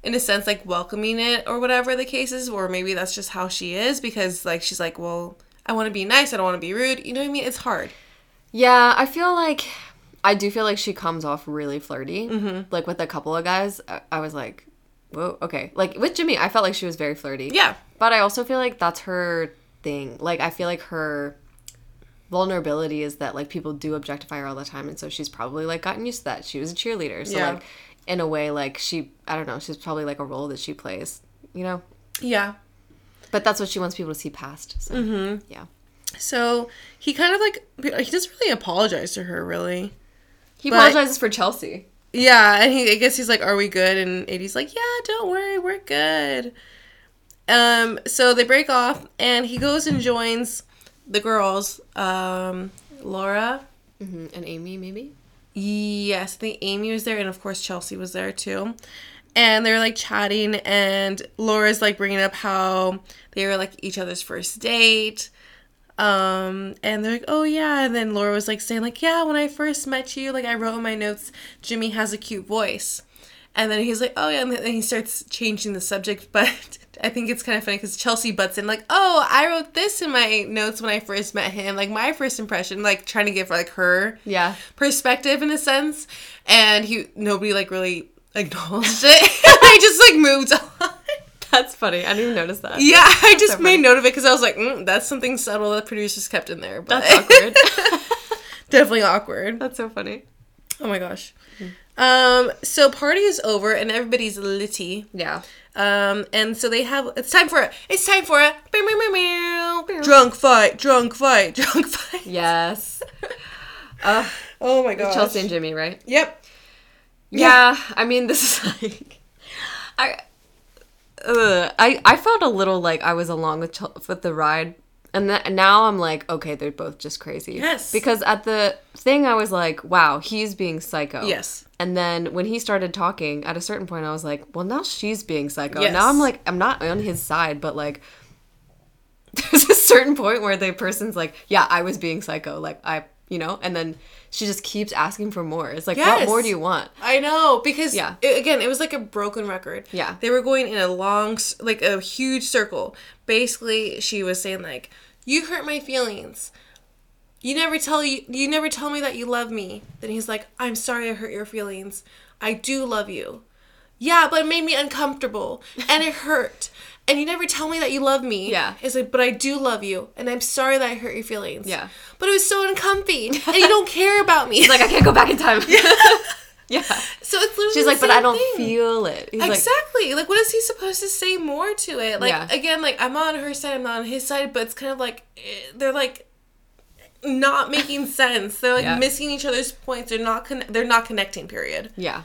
in a sense, like welcoming it or whatever the case is, or maybe that's just how she is because like she's like, well, I want to be nice, I don't want to be rude. You know what I mean? It's hard. Yeah, I feel like I do feel like she comes off really flirty. Mm-hmm. Like with a couple of guys, I, I was like, whoa, okay. Like with Jimmy, I felt like she was very flirty. Yeah. But I also feel like that's her thing. Like I feel like her vulnerability is that like people do objectify her all the time and so she's probably like gotten used to that. She was a cheerleader. So Yeah. like in a way like she I don't know, she's probably like a role that she plays, you know? Yeah. But that's what she wants people to see past. So Mm-hmm. yeah. So he kind of like he doesn't really apologize to her really. He But- apologizes for Chelsea. Yeah, and he I guess he's like, "Are we good?" And AD's like, "Yeah, don't worry, we're good." Um, so they break off, and he goes and joins the girls. Um, Laura, hmm And Amy maybe? yes, I think Amy was there, and of course Chelsea was there too. And they're like chatting, and Laura's like bringing up how they were like each other's first date. Um, and they're like, oh yeah. And then Laura was like saying, like, yeah, when I first met you, like I wrote in my notes, Jimmy has a cute voice. And then he's like, oh yeah, and then he starts changing the subject, but I think it's kind of funny because Chelsea butts in like, oh, I wrote this in my notes when I first met him, like my first impression, like trying to give like her Yeah. perspective in a sense, and he nobody like really acknowledged it. I just like moved on. That's funny. I didn't even notice that. Yeah, I just so made note of it because I was like, mm, that's something subtle that producers kept in there. But That's awkward. definitely awkward. That's so funny. Oh my gosh. Um, so party is over and everybody's litty. Yeah. Um, and so they have it's time for it. It's time for meow. drunk fight, drunk fight, drunk fight. Yes. Uh, Oh my gosh. Chelsea and Jimmy, right? Yep. Yeah. I mean, this is like, I, uh, I, I felt a little like I was along with with the ride, and now I'm like, okay, they're both just crazy. Yes. Because at the thing, I was like, wow, he's being psycho. Yes. And then when he started talking, at a certain point, I was like, well, now she's being psycho. Yes. Now I'm like, I'm not on his side, but like, there's a certain point where the person's like, yeah, I was being psycho. Like, I, you know, and then she just keeps asking for more. It's like, Yes. what more do you want? I know because Yeah. it- again, it was like a broken record. Yeah. they were going in a long, like a huge circle. Basically, she was saying like, "You hurt my feelings. You never tell you. You never tell me that you love me." Then he's like, "I'm sorry, I hurt your feelings. I do love you. Yeah, but it made me uncomfortable and it hurt." And you never tell me that you love me. Yeah. It's like, but I do love you, and I'm sorry that I hurt your feelings. Yeah. But it was so uncomfy, and you don't care about me. Like, I can't go back in time. yeah. so it's literally She's like, but I don't thing. feel it. He's exactly. Like, what is he supposed to say more to it? Like, Yeah. again, like I'm on her side, I'm not on his side, but it's kind of like eh, they're like, not making sense. They're like Yeah. missing each other's points. They're not con- they're not connecting. Period. Yeah.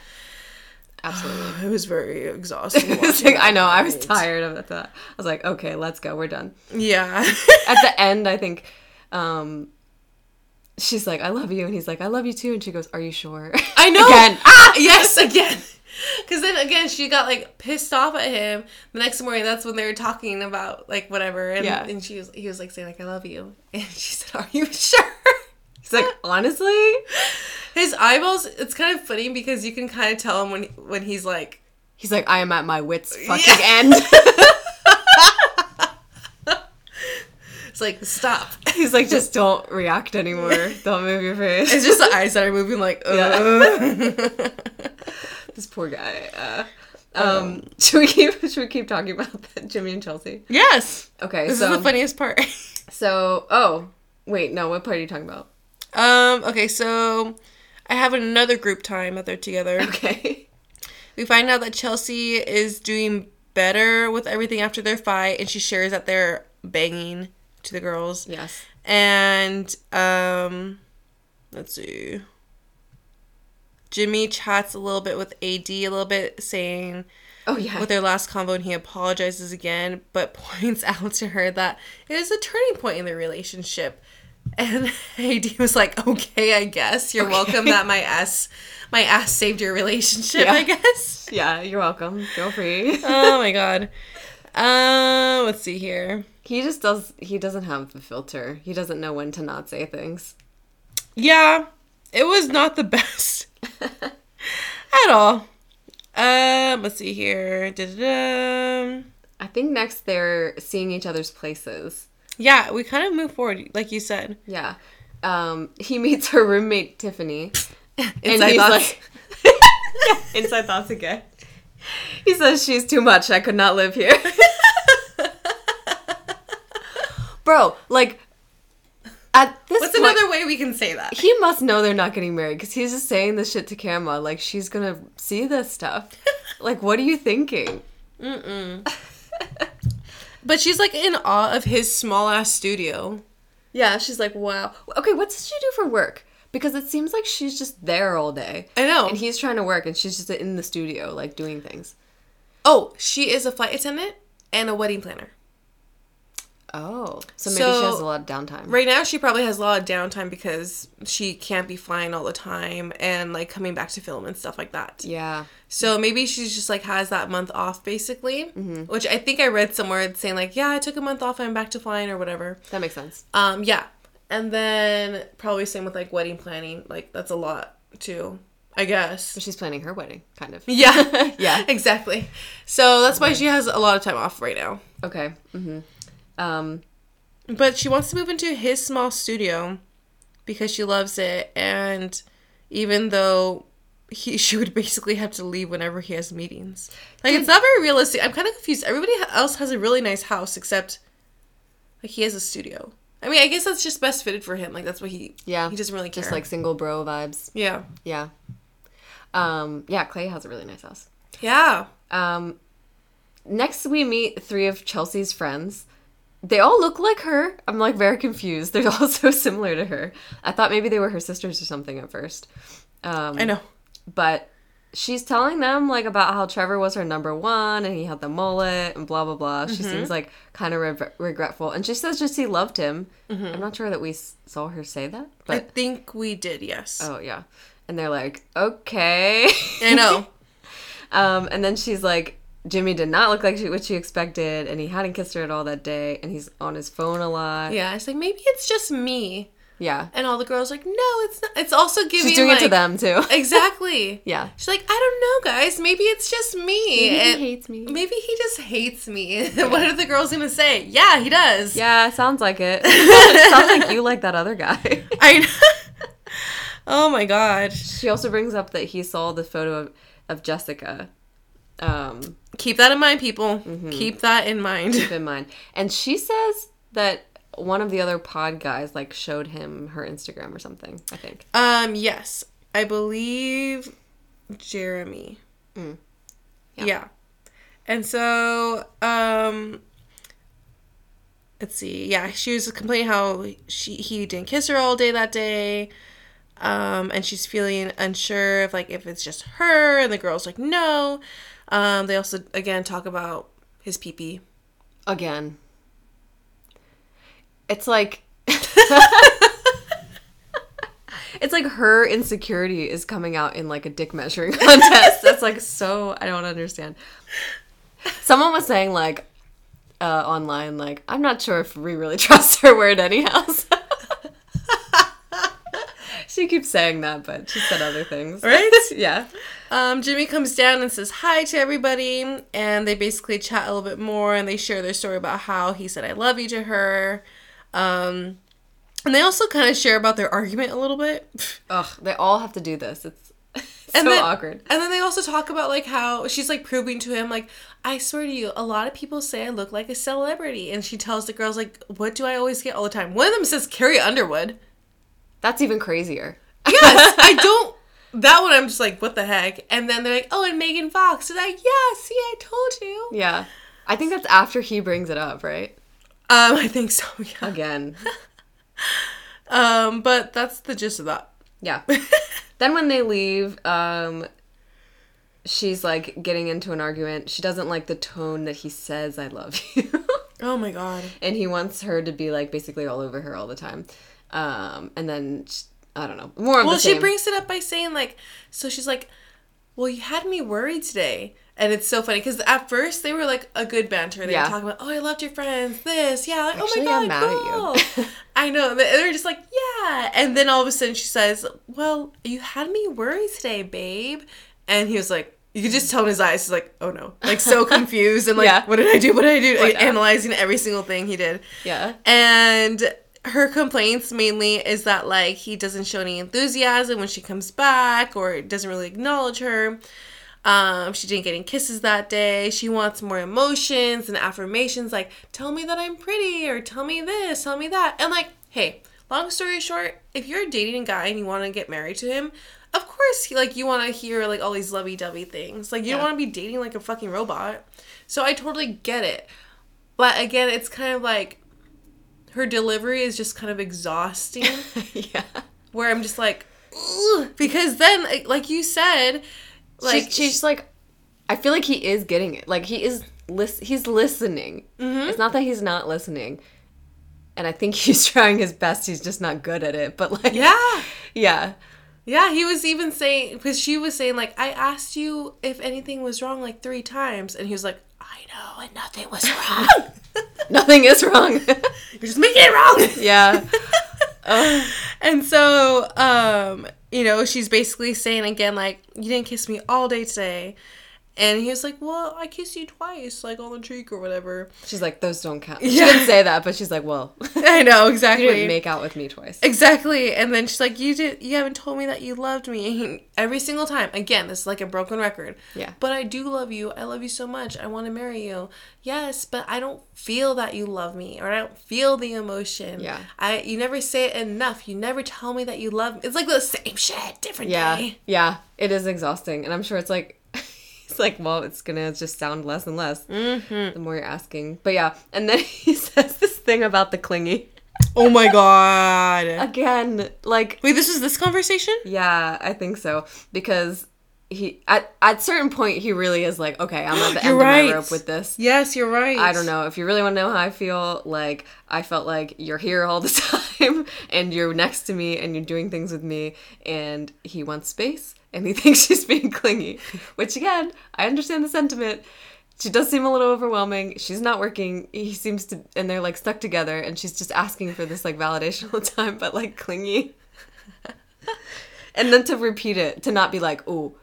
Absolutely. It was very exhausting. Like, I know, I was tired of that. I was like, okay, let's go. We're done. Yeah. At the end, I think um she's like, I love you. And he's like, I love you too. And she goes, Are you sure? I know. Again. Ah, yes, again. Because then again, she got like pissed off at him. The next morning, that's when they were talking about like whatever, and, Yeah. and she was he was like saying like I love you, and she said, "Are you sure?" He's like, honestly? His eyeballs. It's kind of funny because you can kind of tell him when when he's like, He's like, I am at my wits fucking Yeah. end. it's like stop. He's like, just don't react anymore. Don't move your face. It's just the eyes that are moving like. Yeah. This poor guy. Uh, um, should we keep should we keep talking about the Jimmy and Chelsea? yes, Okay, this so is the funniest part. so oh wait no what part are you talking about? um. Okay, so I have another group time that they're together. Okay. We find out that Chelsea is doing better with everything after their fight, and she shares that they're banging to the girls. Yes. And um, let's see. Jimmy chats a little bit with AD, a little bit saying Oh yeah. with their last convo, and he apologizes again, but points out to her that it is a turning point in their relationship. And AD was like, "Okay, I guess you're welcome that my ass, my ass saved your relationship. Yeah. I guess." yeah, you're welcome. Feel free. oh my god. Um, let's see here. he just does. He doesn't have the filter. He doesn't know when to not say things. Yeah, it was not the best at all. Um, let's see here. Da-da-da. I think next they're seeing each other's places. Yeah, we kind of move forward, like you said. Yeah. Um, he meets her roommate Tiffany. Inside thoughts. like, inside thoughts again. He says she's too much. I could not live here. Bro, like at this What's point, another way we can say that? he must know they're not getting married because he's just saying this shit to camera. Like she's gonna see this stuff. like, what are you thinking? But she's like in awe of his small ass studio. Yeah, she's like, wow. Okay, what does she do for work? Because it seems like she's just there all day. I know. And he's trying to work and she's just in the studio, like doing things. oh, she is a flight attendant and a wedding planner. Oh. So maybe she has a lot of downtime. Right now, she probably has a lot of downtime because she can't be flying all the time and like coming back to film and stuff like that. Yeah. So maybe she's just like has that month off basically, which I think I read somewhere saying like, yeah, I took a month off I'm back to flying or whatever. That makes sense. Um, yeah, and then probably same with like wedding planning. Like that's a lot too, I guess. But she's planning her wedding, kind of. Yeah, Yeah. exactly. So that's why she has a lot of time off right now. Okay. Mm-hmm. Um, But she wants to move into his small studio because she loves it, and even though he she would basically have to leave whenever he has meetings. Like it's not very realistic. I'm kind of confused. Everybody else has a really nice house except like he has a studio. I mean, I guess that's just best fitted for him. Like that's what he yeah. he doesn't really care. Just like single bro vibes. yeah Yeah. Um, yeah, Clay has a really nice house. yeah Um, next we meet three of Chelsea's friends. They all look like her. I'm like very confused. They're all so similar to her. I thought maybe they were her sisters or something at first. Um, I know. but she's telling them like about how Trevor was her number one and he had the mullet and blah blah blah. She Mm-hmm. seems like kind of re- regretful, and she says just he loved him. Mm-hmm. I'm not sure that we saw her say that, but I think we did. Yes, oh yeah, and they're like okay. I know. um, and then she's like. Jimmy did not look like she, what she expected, and he hadn't kissed her at all that day, and he's on his phone a lot. yeah, it's like maybe it's just me, Yeah. and all the girls are like, no, it's not. It's also giving. She's doing it to them, too. Exactly. yeah. She's like, I don't know, guys. Maybe it's just me. Maybe he hates me. Maybe he just hates me. what are the girls gonna say? Yeah, he does. Yeah, sounds like it. sounds like you like that other guy. I know. oh my god. She also brings up that he saw the photo of, of Jessica. Um, Keep that in mind, people. Mm-hmm. Keep that in mind. keep in mind. And she says that one of the other pod guys like showed him her Instagram or something, I think. Um, yes. I believe Jeremy. Mm. Yeah. And so, um let's see. Yeah, she was complaining how she he didn't kiss her all day that day. Um, and she's feeling unsure of like if it's just her, and the girl's like no. Um, they also again talk about his pee pee. Again. It's like It's like her insecurity is coming out in like a dick measuring contest. That's like so I don't understand. Someone was saying like uh, online like I'm not sure if we really trust her word anyhow. She keeps saying that, but she said other things. Right? yeah. Um, Jimmy comes down and says hi to everybody, and they basically chat a little bit more, and they share their story about how he said "I love you" to her. Um, and they also kind of share about their argument a little bit. Ugh, they all have to do this. It's and so then, awkward. And then they also talk about like how she's like proving to him like I swear to you, a lot of people say I look like a celebrity, and she tells the girls like, "What do I always get all the time?" One of them says Carrie Underwood. That's even crazier. Yes, I don't. That one I'm just like, what the heck? And then they're like, oh, and Megan Fox. And I, yeah, see, I told you. Yeah. I think that's after he brings it up, right? Um, I think so. Yeah. Again. Um, but that's the gist of that. Yeah. then when they leave, um, she's like getting into an argument. She doesn't like the tone that he says, I love you. Oh my god. and he wants her to be like basically all over her all the time. Um, and then, sh I don't know. More of Well, she brings it up by saying like, so she's like, well, you had me worried today. And it's so funny because at first they were like a good banter. They Yeah. were talking about, oh, I loved your friends, this, yeah, like, Actually, oh my I'm god, mad at you. cool. I know. They- They're just like, yeah. And then all of a sudden she says, well, you had me worried today, babe. And he was like, you could just tell in his eyes, he's like, oh no, like so confused and like, Yeah. what did I do? What did I do? Like, analyzing every single thing he did. yeah. And her complaints mainly is that like he doesn't show any enthusiasm when she comes back or doesn't really acknowledge her. Um, she didn't get any kisses that day. She wants more emotions and affirmations like tell me that I'm pretty or tell me this, tell me that. And like, hey, long story short, if you're dating a guy and you want to get married to him, of course, like you want to hear like all these lovey-dovey things. Like you don't want to be dating like a fucking robot. So I totally get it. But again, it's kind of like her delivery is just kind of exhausting yeah. where i'm just like Ugh, because then like- you said like Like she's, like, I feel like he is getting it. Like he is, lis- he's listening. Mm-hmm. It's not that he's not listening. And I think he's trying his best. He's just not good at it. But like, yeah yeah, yeah he was even saying because she was saying like i asked you if anything was wrong like three times and he was like i know and nothing was wrong nothing is wrong. you're just making it wrong yeah. Ugh. and so um you know she's basically saying again like you didn't kiss me all day today and he was like well i kissed you twice like on the cheek or whatever She's like, those don't count. She Yeah. didn't say that, but she's like, well, i know exactly. you didn't make out with me twice. Exactly. And then she's like, You did you haven't told me that you loved me. And he- every single time. Again, this is like a broken record. Yeah. But I do love you. I love you so much. I want to marry you. Yes, but I don't feel that you love me or I don't feel the emotion. Yeah. I you never say it enough. You never tell me that you love me. It's like the same shit, different Yeah. day. Yeah. It is exhausting. And I'm sure it's like, it's like, well, it's to just sound less and less Mm-hmm. the more you're asking. But yeah. And then he says this thing about the clingy. Oh my god. Again, like, Wait, this is this conversation? yeah, I think so. Because he, at, at certain point, he really is like, okay, I'm at the end right. of my rope with this. Yes, you're right. I don't know. If you really want to know how I feel, like I felt like you're here all the time and you're next to me and you're doing things with me and he wants space and he thinks she's being clingy. Which again, I understand the sentiment. She does seem a little overwhelming. She's not working. He seems to and they're like stuck together and she's just asking for this like validation all the time, but like clingy. and then to repeat it, to not be like, "Oh,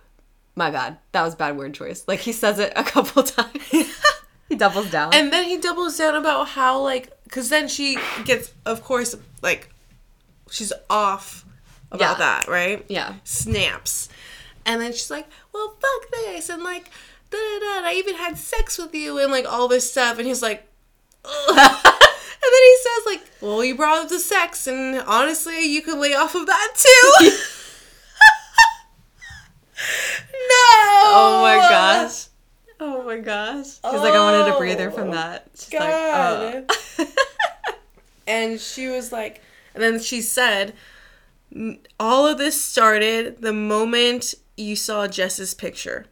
my bad. That was bad word choice." Like he says it a couple times. he doubles down. And then he doubles down about how like because then she gets of course like she's off about Yeah. that right yeah. snaps and then she's like well fuck this and like da da da I even had sex with you and like all this stuff and he's like Ugh. and then he says like well you brought up the sex and honestly you could lay off of that too no Oh my gosh. Oh my gosh. He's like, I wanted a breather from oh that. She's God. like, oh. And she was like, and then she said, "N- all of this started the moment you saw Jess's picture.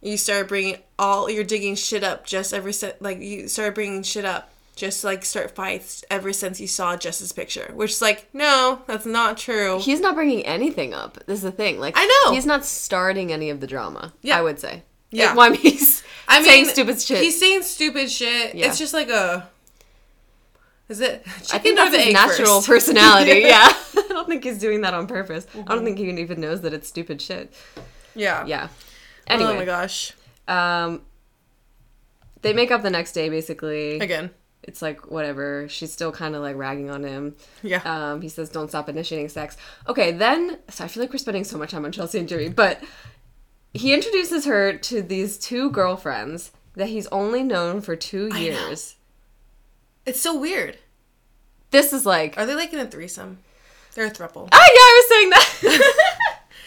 You started bringing all, you're digging shit up just ever since, like, you started bringing shit up. Just like start fights ever since you saw Jess's picture, which is like, no, that's not true. He's not bringing anything up. This is the thing. Like I know. he's not starting any of the drama. Yeah. I would say. Yeah. Well, I mean, he's I saying mean, stupid shit. He's saying stupid shit. Yeah. It's just like a. Is it? I think that's his natural first? personality. yeah. I don't think he's doing that on purpose. I Mm-hmm. don't think he even knows that it's stupid shit. Yeah. Yeah. Oh my gosh. um, they make up the next day. Basically, Again. it's like whatever. She's still kind of like ragging on him. Yeah. Um, he says, "Don't stop initiating sex." Okay, then so I feel like we're spending so much time on Chelsea and Jimmy, but he introduces her to these two girlfriends that he's only known for two years. It's so weird. This is like, Are they like in a threesome? They're a throuple. ah, yeah, I was saying that.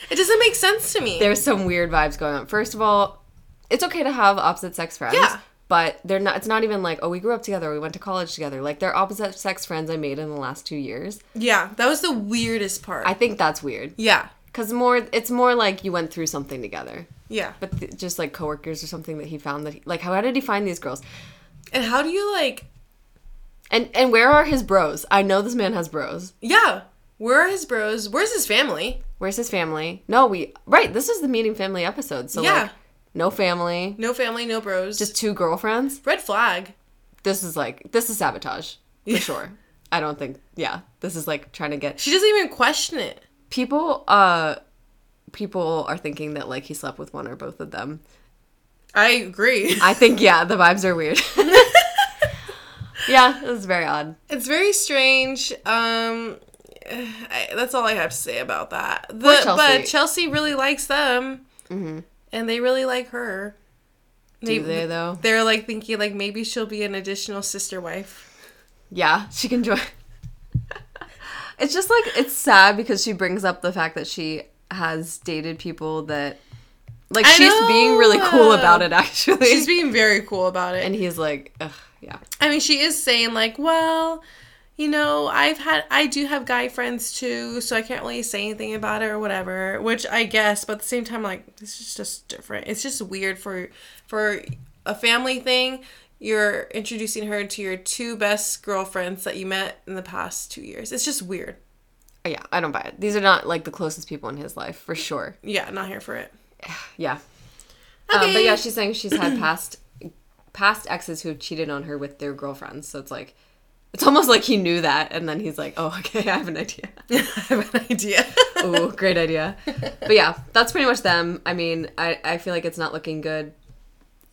It doesn't make sense to me. There's some weird vibes going on. First of all, it's okay to have opposite sex friends. Yeah. But they're not. It's not even like, oh, we grew up together. We went to college together. Like they're opposite sex friends I made in the last two years. yeah, that was the weirdest part. I think that's weird. yeah. Cause more, it's more like you went through something together. Yeah. but th- just like coworkers or something that he found that he, like how did he find these girls And how do you like? And and where are his bros i know this man has bros Yeah. Where are his bros? Where's his family? where's his family no we right this is the meeting family episode so Yeah. like no family No family, no bros. just two girlfriends red flag. this is like this is sabotage for Yeah. sure i don't think yeah this is like trying to get She doesn't even question it. people uh people are thinking that like he slept with one or both of them I agree. i think yeah the vibes are weird yeah it was very odd It's very strange. Um, I, that's all I have to say about that. The, Chelsea. But Chelsea really likes them, and they really like her. do they though They're like thinking like maybe she'll be an additional sister wife. Yeah, she can join. it's just like it's sad because she brings up the fact that she has dated people that like I she's being really cool about it actually. She's being very cool about it. and he's like, Ugh, yeah. I mean, she is saying like, well, you know, I've had, I do have guy friends too, so I can't really say anything about it or whatever. Which I guess, but at the same time, like, this is just different. It's just weird for for a family thing. You're introducing her to your two best girlfriends that you met in the past two years. It's just weird. Yeah, I don't buy it. These are not like the closest people in his life for sure. Yeah, not here for it. Yeah. Um, but yeah, she's saying she's had past past exes who have cheated on her with their girlfriends. So it's like it's almost like he knew that and then he's like, "Oh, okay, I have an idea." I have an idea. Ooh, great idea. But yeah, that's pretty much them. I mean, I, I feel like it's not looking good.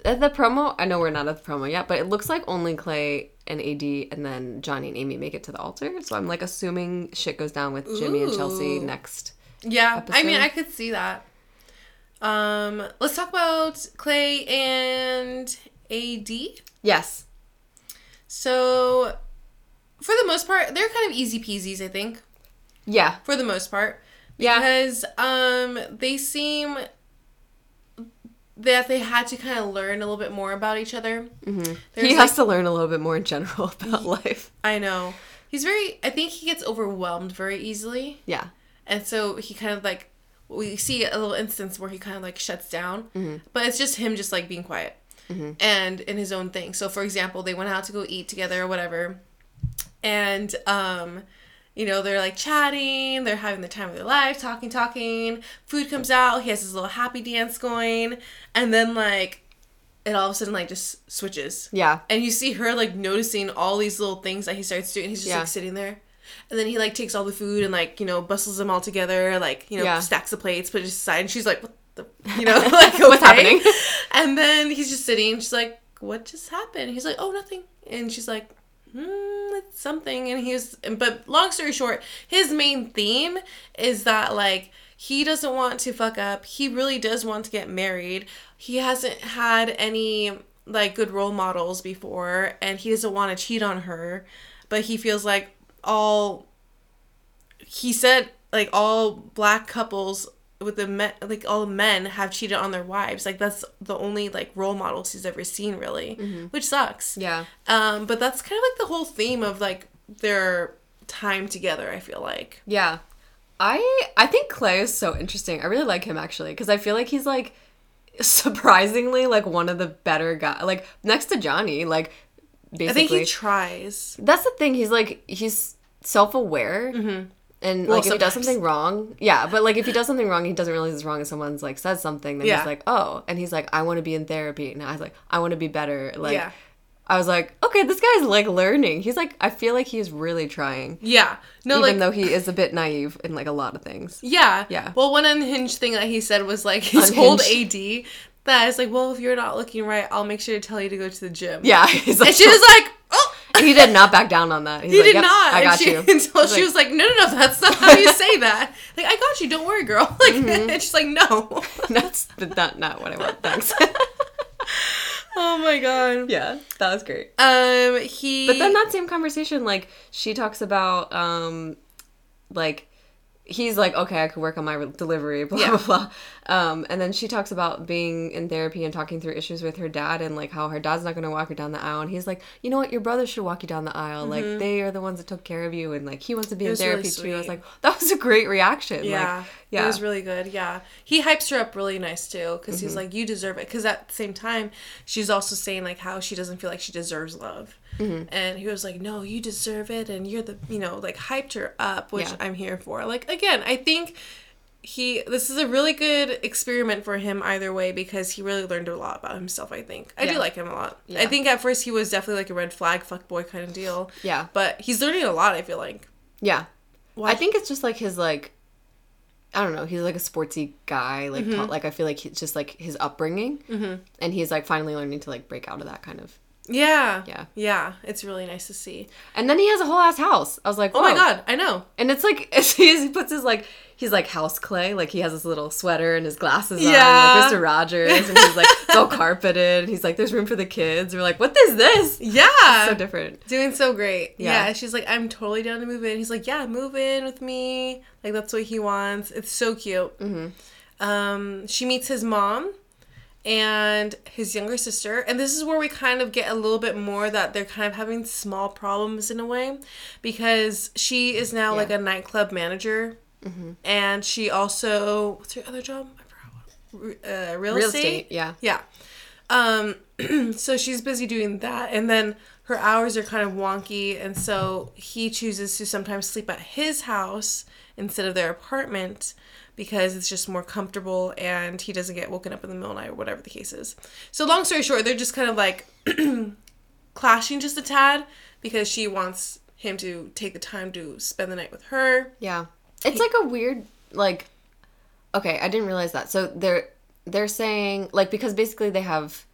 At the promo, I know we're not at the promo yet, but it looks like only Clay and AD and then Johnny and Amy make it to the altar. So I'm like assuming shit goes down with Jimmy and Chelsea Ooh. next. Yeah, I mean, episode. I could see that. Um, let's talk about Clay and AD. Yes. So, for the most part, they're kind of easy peasies, I think. Yeah. For the most part. Yeah. Because um they seem that they had to kind of learn a little bit more about each other. Mm-hmm. he has to learn a little bit more in general about life. I know. He's very I think he gets overwhelmed very easily. Yeah. And so he kind of like we see a little instance where he kind of like shuts down, but it's just him just like being quiet and in his own thing. So for example, they went out to go eat together or whatever, and um, you know they're like chatting, they're having the time of their life, talking, talking. Food comes out, he has his little happy dance going, and then like it all of a sudden like just switches. Yeah. And you see her like noticing all these little things that he starts doing. He's just Yeah. like sitting there. And then he like takes all the food and like, you know, bustles them all together, like, you know, Yeah. stacks the plates, put it aside. And she's like, what the, you know, like, What's okay. happening? And then he's just sitting. She's like, what just happened? He's like, oh, nothing. And she's like, hmm, it's something. And he's but long story short, his main theme is that like, he doesn't want to fuck up. He really does want to get married. He hasn't had any like good role models before and he doesn't want to cheat on her, but he feels like all he said like all black couples with the men like all men have cheated on their wives. Like that's the only like role models he's ever seen really, which sucks. Yeah. Um, but that's kind of like the whole theme of like their time together. I feel like. Yeah. I I think Clay is so interesting. I really like him actually because I feel like he's like surprisingly like one of the better guy like next to Johnny like basically I think he tries. that's the thing he's like he's self-aware and. Well, like if he does something wrong yeah but like if he does something wrong he doesn't realize it's wrong and someone's like says something then Yeah. he's like oh and he's like I want to be in therapy and I was like I want to be better like Yeah. I was like okay this guy's like learning he's like I feel like he's really trying Yeah. No, even like though he is a bit naive in like a lot of things Yeah. Yeah. Well, one unhinged thing that he said was like told Unhinged. AD that is like, well, if you're not looking right, I'll make sure to tell you to go to the gym. yeah like And she was like. He did not back down on that. He's He like, did "Yep, not. I got she, you. Until she like, was like, no, no, no, that's not how you say that. Like, I got you. Don't worry, girl. Like, Mm-hmm. and she's like, no. that's not not what I want. Thanks. oh my god. yeah, that was great. Um, he. But then that same conversation, like she talks about, um, like he's like, okay, I could work on my re- delivery, blah Yeah. blah blah. Um, and then she talks about being in therapy and talking through issues with her dad and like how her dad's not going to walk her down the aisle. And he's like, you know what, your brother should walk you down the aisle. Like they are the ones that took care of you, and like he wants to be in was really therapy too. I was like, that was a great reaction. Yeah, like, yeah, it was really good. Yeah, he hypes her up really nice too because Mm-hmm. he's like, "You deserve it." Because at the same time, she's also saying like how she doesn't feel like she deserves love, Mm-hmm. and he was like, "No, you deserve it," and you're the you know like hyped her up, which Yeah. I'm here for. Like again, I think he this is a really good experiment for him either way because he really learned a lot about himself. I think I Yeah. do like him a lot. I think at first he was definitely like a red flag fuck boy kind of deal. Yeah. but he's learning a lot. I feel like. yeah. Why- I think it's just like his like I don't know. He's like a sportsy guy. Like Mm-hmm. ta- like I feel like it's just like his upbringing, and he's like finally learning to like break out of that kind of. Yeah. Yeah. Yeah. It's really nice to see. And then he has a whole ass house. I was like, Oh my god, I know. And it's like he puts his like he's like house clay. Like he has this little sweater and his glasses Yeah. on, like Mr. Rogers, and he's like it's all carpeted. And he's like, there's room for the kids. We're like, what is this? Yeah. So different. Doing so great. Yeah. Yeah. She's like, I'm totally down to move in. He's like, Yeah, move in with me. Like that's what he wants. It's so cute. Mm-hmm. Um, she meets his mom and his younger sister, and this is where we kind of get a little bit more that they're kind of having small problems in a way, because she is now like a nightclub manager, and she also what's her other job? I forgot. Uh, real, Real estate. estate, yeah. Yeah. Um, so she's busy doing that, and then her hours are kind of wonky, and so he chooses to sometimes sleep at his house instead of their apartment because it's just more comfortable and he doesn't get woken up in the middle of the night or whatever the case is. So long story short, they're just kind of like clashing just a tad because she wants him to take the time to spend the night with her. Yeah. It's like a weird like okay, I didn't realize that. So they're they're saying like because basically they have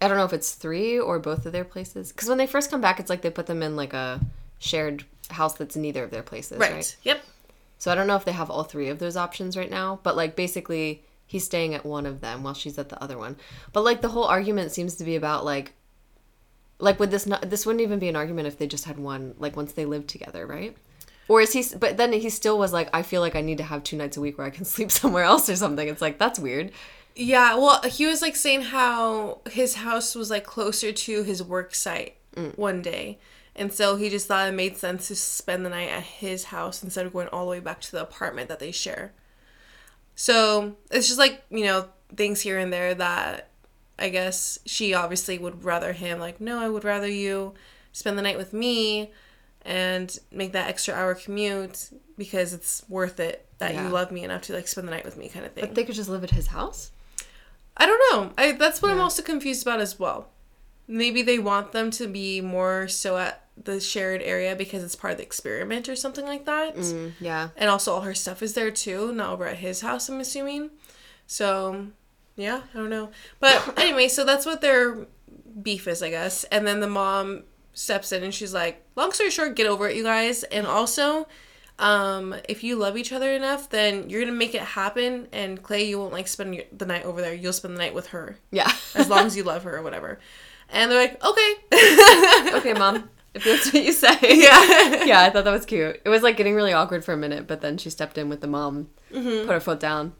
I don't know if it's 3 or both of their places cuz when they first come back it's like they put them in like a shared house that's neither of their places, Right. right? Yep. So I don't know if they have all three of those options right now, but like basically he's staying at one of them while she's at the other one. But like the whole argument seems to be about like like would this not this wouldn't even be an argument if they just had one like once they lived together, right? Or is he but then he still was like I feel like I need to have two nights a week where I can sleep somewhere else or something. It's like that's weird. Yeah, well, he was like saying how his house was like closer to his work site mm. one day. And so he just thought it made sense to spend the night at his house instead of going all the way back to the apartment that they share. So it's just like, you know, things here and there that I guess she obviously would rather him, like, no, I would rather you spend the night with me and make that extra hour commute because it's worth it that Yeah. you love me enough to like spend the night with me kind of thing. But they could just live at his house? I don't know. I that's what I'm also confused about as well. Maybe they want them to be more so at the shared area because it's part of the experiment or something like that. Mm, yeah. And also all her stuff is there too, not over at his house, I'm assuming. So, yeah, I don't know. But anyway, so that's what their beef is, I guess. And then the mom steps in and she's like, "Long story short, get over it, you guys." And also, um, if you love each other enough, then you're gonna make it happen. And Clay, you won't like spend your, the night over there. You'll spend the night with her Yeah. as long as you love her or whatever. And they're like, "Okay." okay, mom. If that's what you say. yeah. yeah, I thought that was cute. It was like getting really awkward for a minute, but then she stepped in with the mom, put her foot down.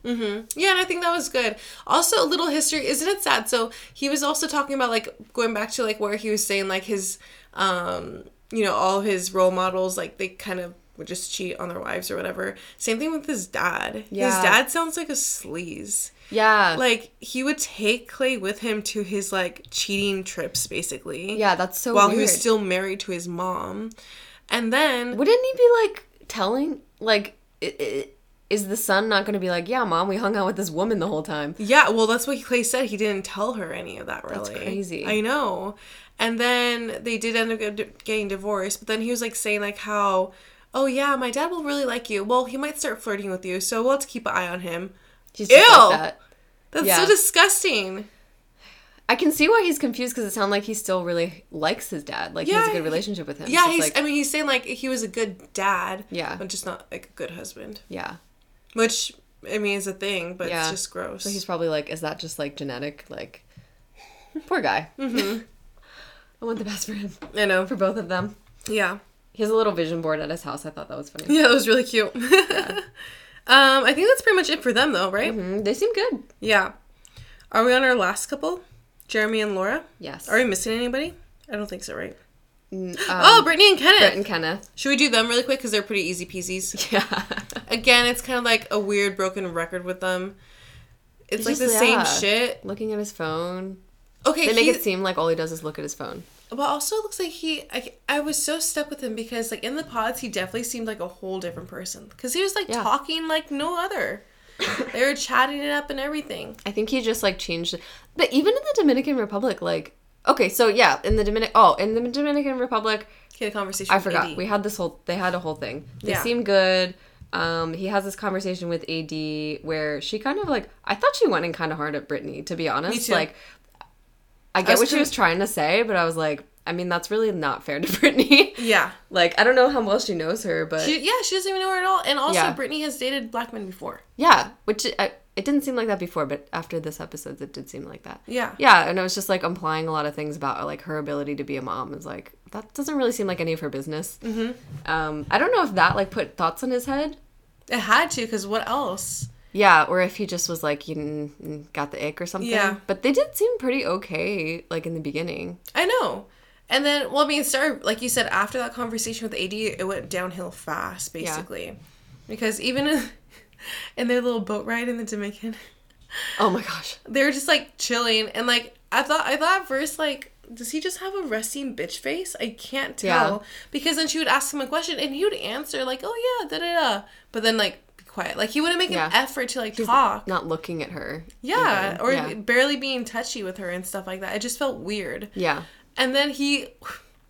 Yeah, and I think that was good. Also, a little history, isn't it sad? So he was also talking about like going back to like where he was saying like his um you know, all his role models, like they kind of would just cheat on their wives or whatever. Same thing with his dad. Yeah. His dad sounds like a sleaze. Yeah. Like he would take Clay with him to his like cheating trips, basically. yeah, that's so While weird. he was still married to his mom, and then Wouldn't he be like telling like i- i- is the son not going to be like, "Yeah, mom, we hung out with this woman the whole time." Yeah, well, that's what Clay said. He didn't tell her any of that, really. That's crazy. I know. And then they did end up getting divorced, but then he was like saying like how, oh yeah, my dad will really like you. Well, he might start flirting with you, so we'll have to keep an eye on him. Just Ew! like that. That's Yeah. so disgusting. I can see why he's confused because it sounds like he still really likes his dad. Like he has a good relationship with him. Yeah, So he's. like, I mean, he's saying like he was a good dad. Yeah. but just not like a good husband. yeah. Which I mean is a thing, but Yeah. it's just gross. So he's probably like, is that just like genetic? Like, poor guy. Mm-hmm. I want the best for him, I know. for both of them. Yeah. He has a little vision board at his house. I thought that was funny. Yeah, that was really cute. um, I think that's pretty much it for them, though, right? Mhm, They seem good. Yeah. Are we on our last couple? Jeremy and Laura? Yes. Are we missing anybody? I don't think so, right? Oh, um, Brittany and Kenneth. Brett and Kenneth. Should we do them really quick because they're pretty easy peasies? Yeah. Again, it's kind of like a weird broken record with them. It's like just- the same shit. Looking at his phone. Okay, They make it seem like all he does is look at his phone. But also, it looks like he. I, I was so stuck with him because, like, in the pods, he definitely seemed like a whole different person. Because he was, like, Yeah. talking like no other. they were chatting it up and everything. I think he just like changed it. But even in the Dominican Republic, like okay, so yeah, in the Dominic oh, in the Dominican Republic, He had a conversation I forgot. AD. We had this whole they had a whole thing. They Yeah. seem good. Um, he has this conversation with AD where she kind of like I thought she went in kind of hard at Brittany, to be honest. Like I get was what she was trying to say, but I was like, I mean, that's really not fair to Brittany. Yeah. like, I don't know how well she knows her, but She, yeah, she doesn't even know her at all. And also, Yeah. Brittany has dated black men before. yeah, which I, it didn't seem like that before, but after this episode, it did seem like that. Yeah. Yeah, and it was just like implying a lot of things about like her ability to be a mom. Is like that doesn't really seem like any of her business. Mm-hmm. Um, I don't know if that like put thoughts in his head. It had to, because what else? Yeah, or if he just was like you got the ick or something. Yeah. but they did seem pretty okay like in the beginning. I know. And then, well, I mean, sorry, like you said, after that conversation with AD, it went downhill fast, basically. Because even in, in their little boat ride in the Dominican, Oh my gosh. they were just like chilling. And like, I thought, I thought at first, like, does he just have a resting bitch face? I can't tell. Yeah. Because then she would ask him a question and he would answer, like, oh yeah, da da da. But then, like, quiet. Like, he wouldn't make Yeah. an effort to, like, talk. Not looking at her. Yeah, or yeah. barely being touchy with her and stuff like that. It just felt weird. yeah. And then he,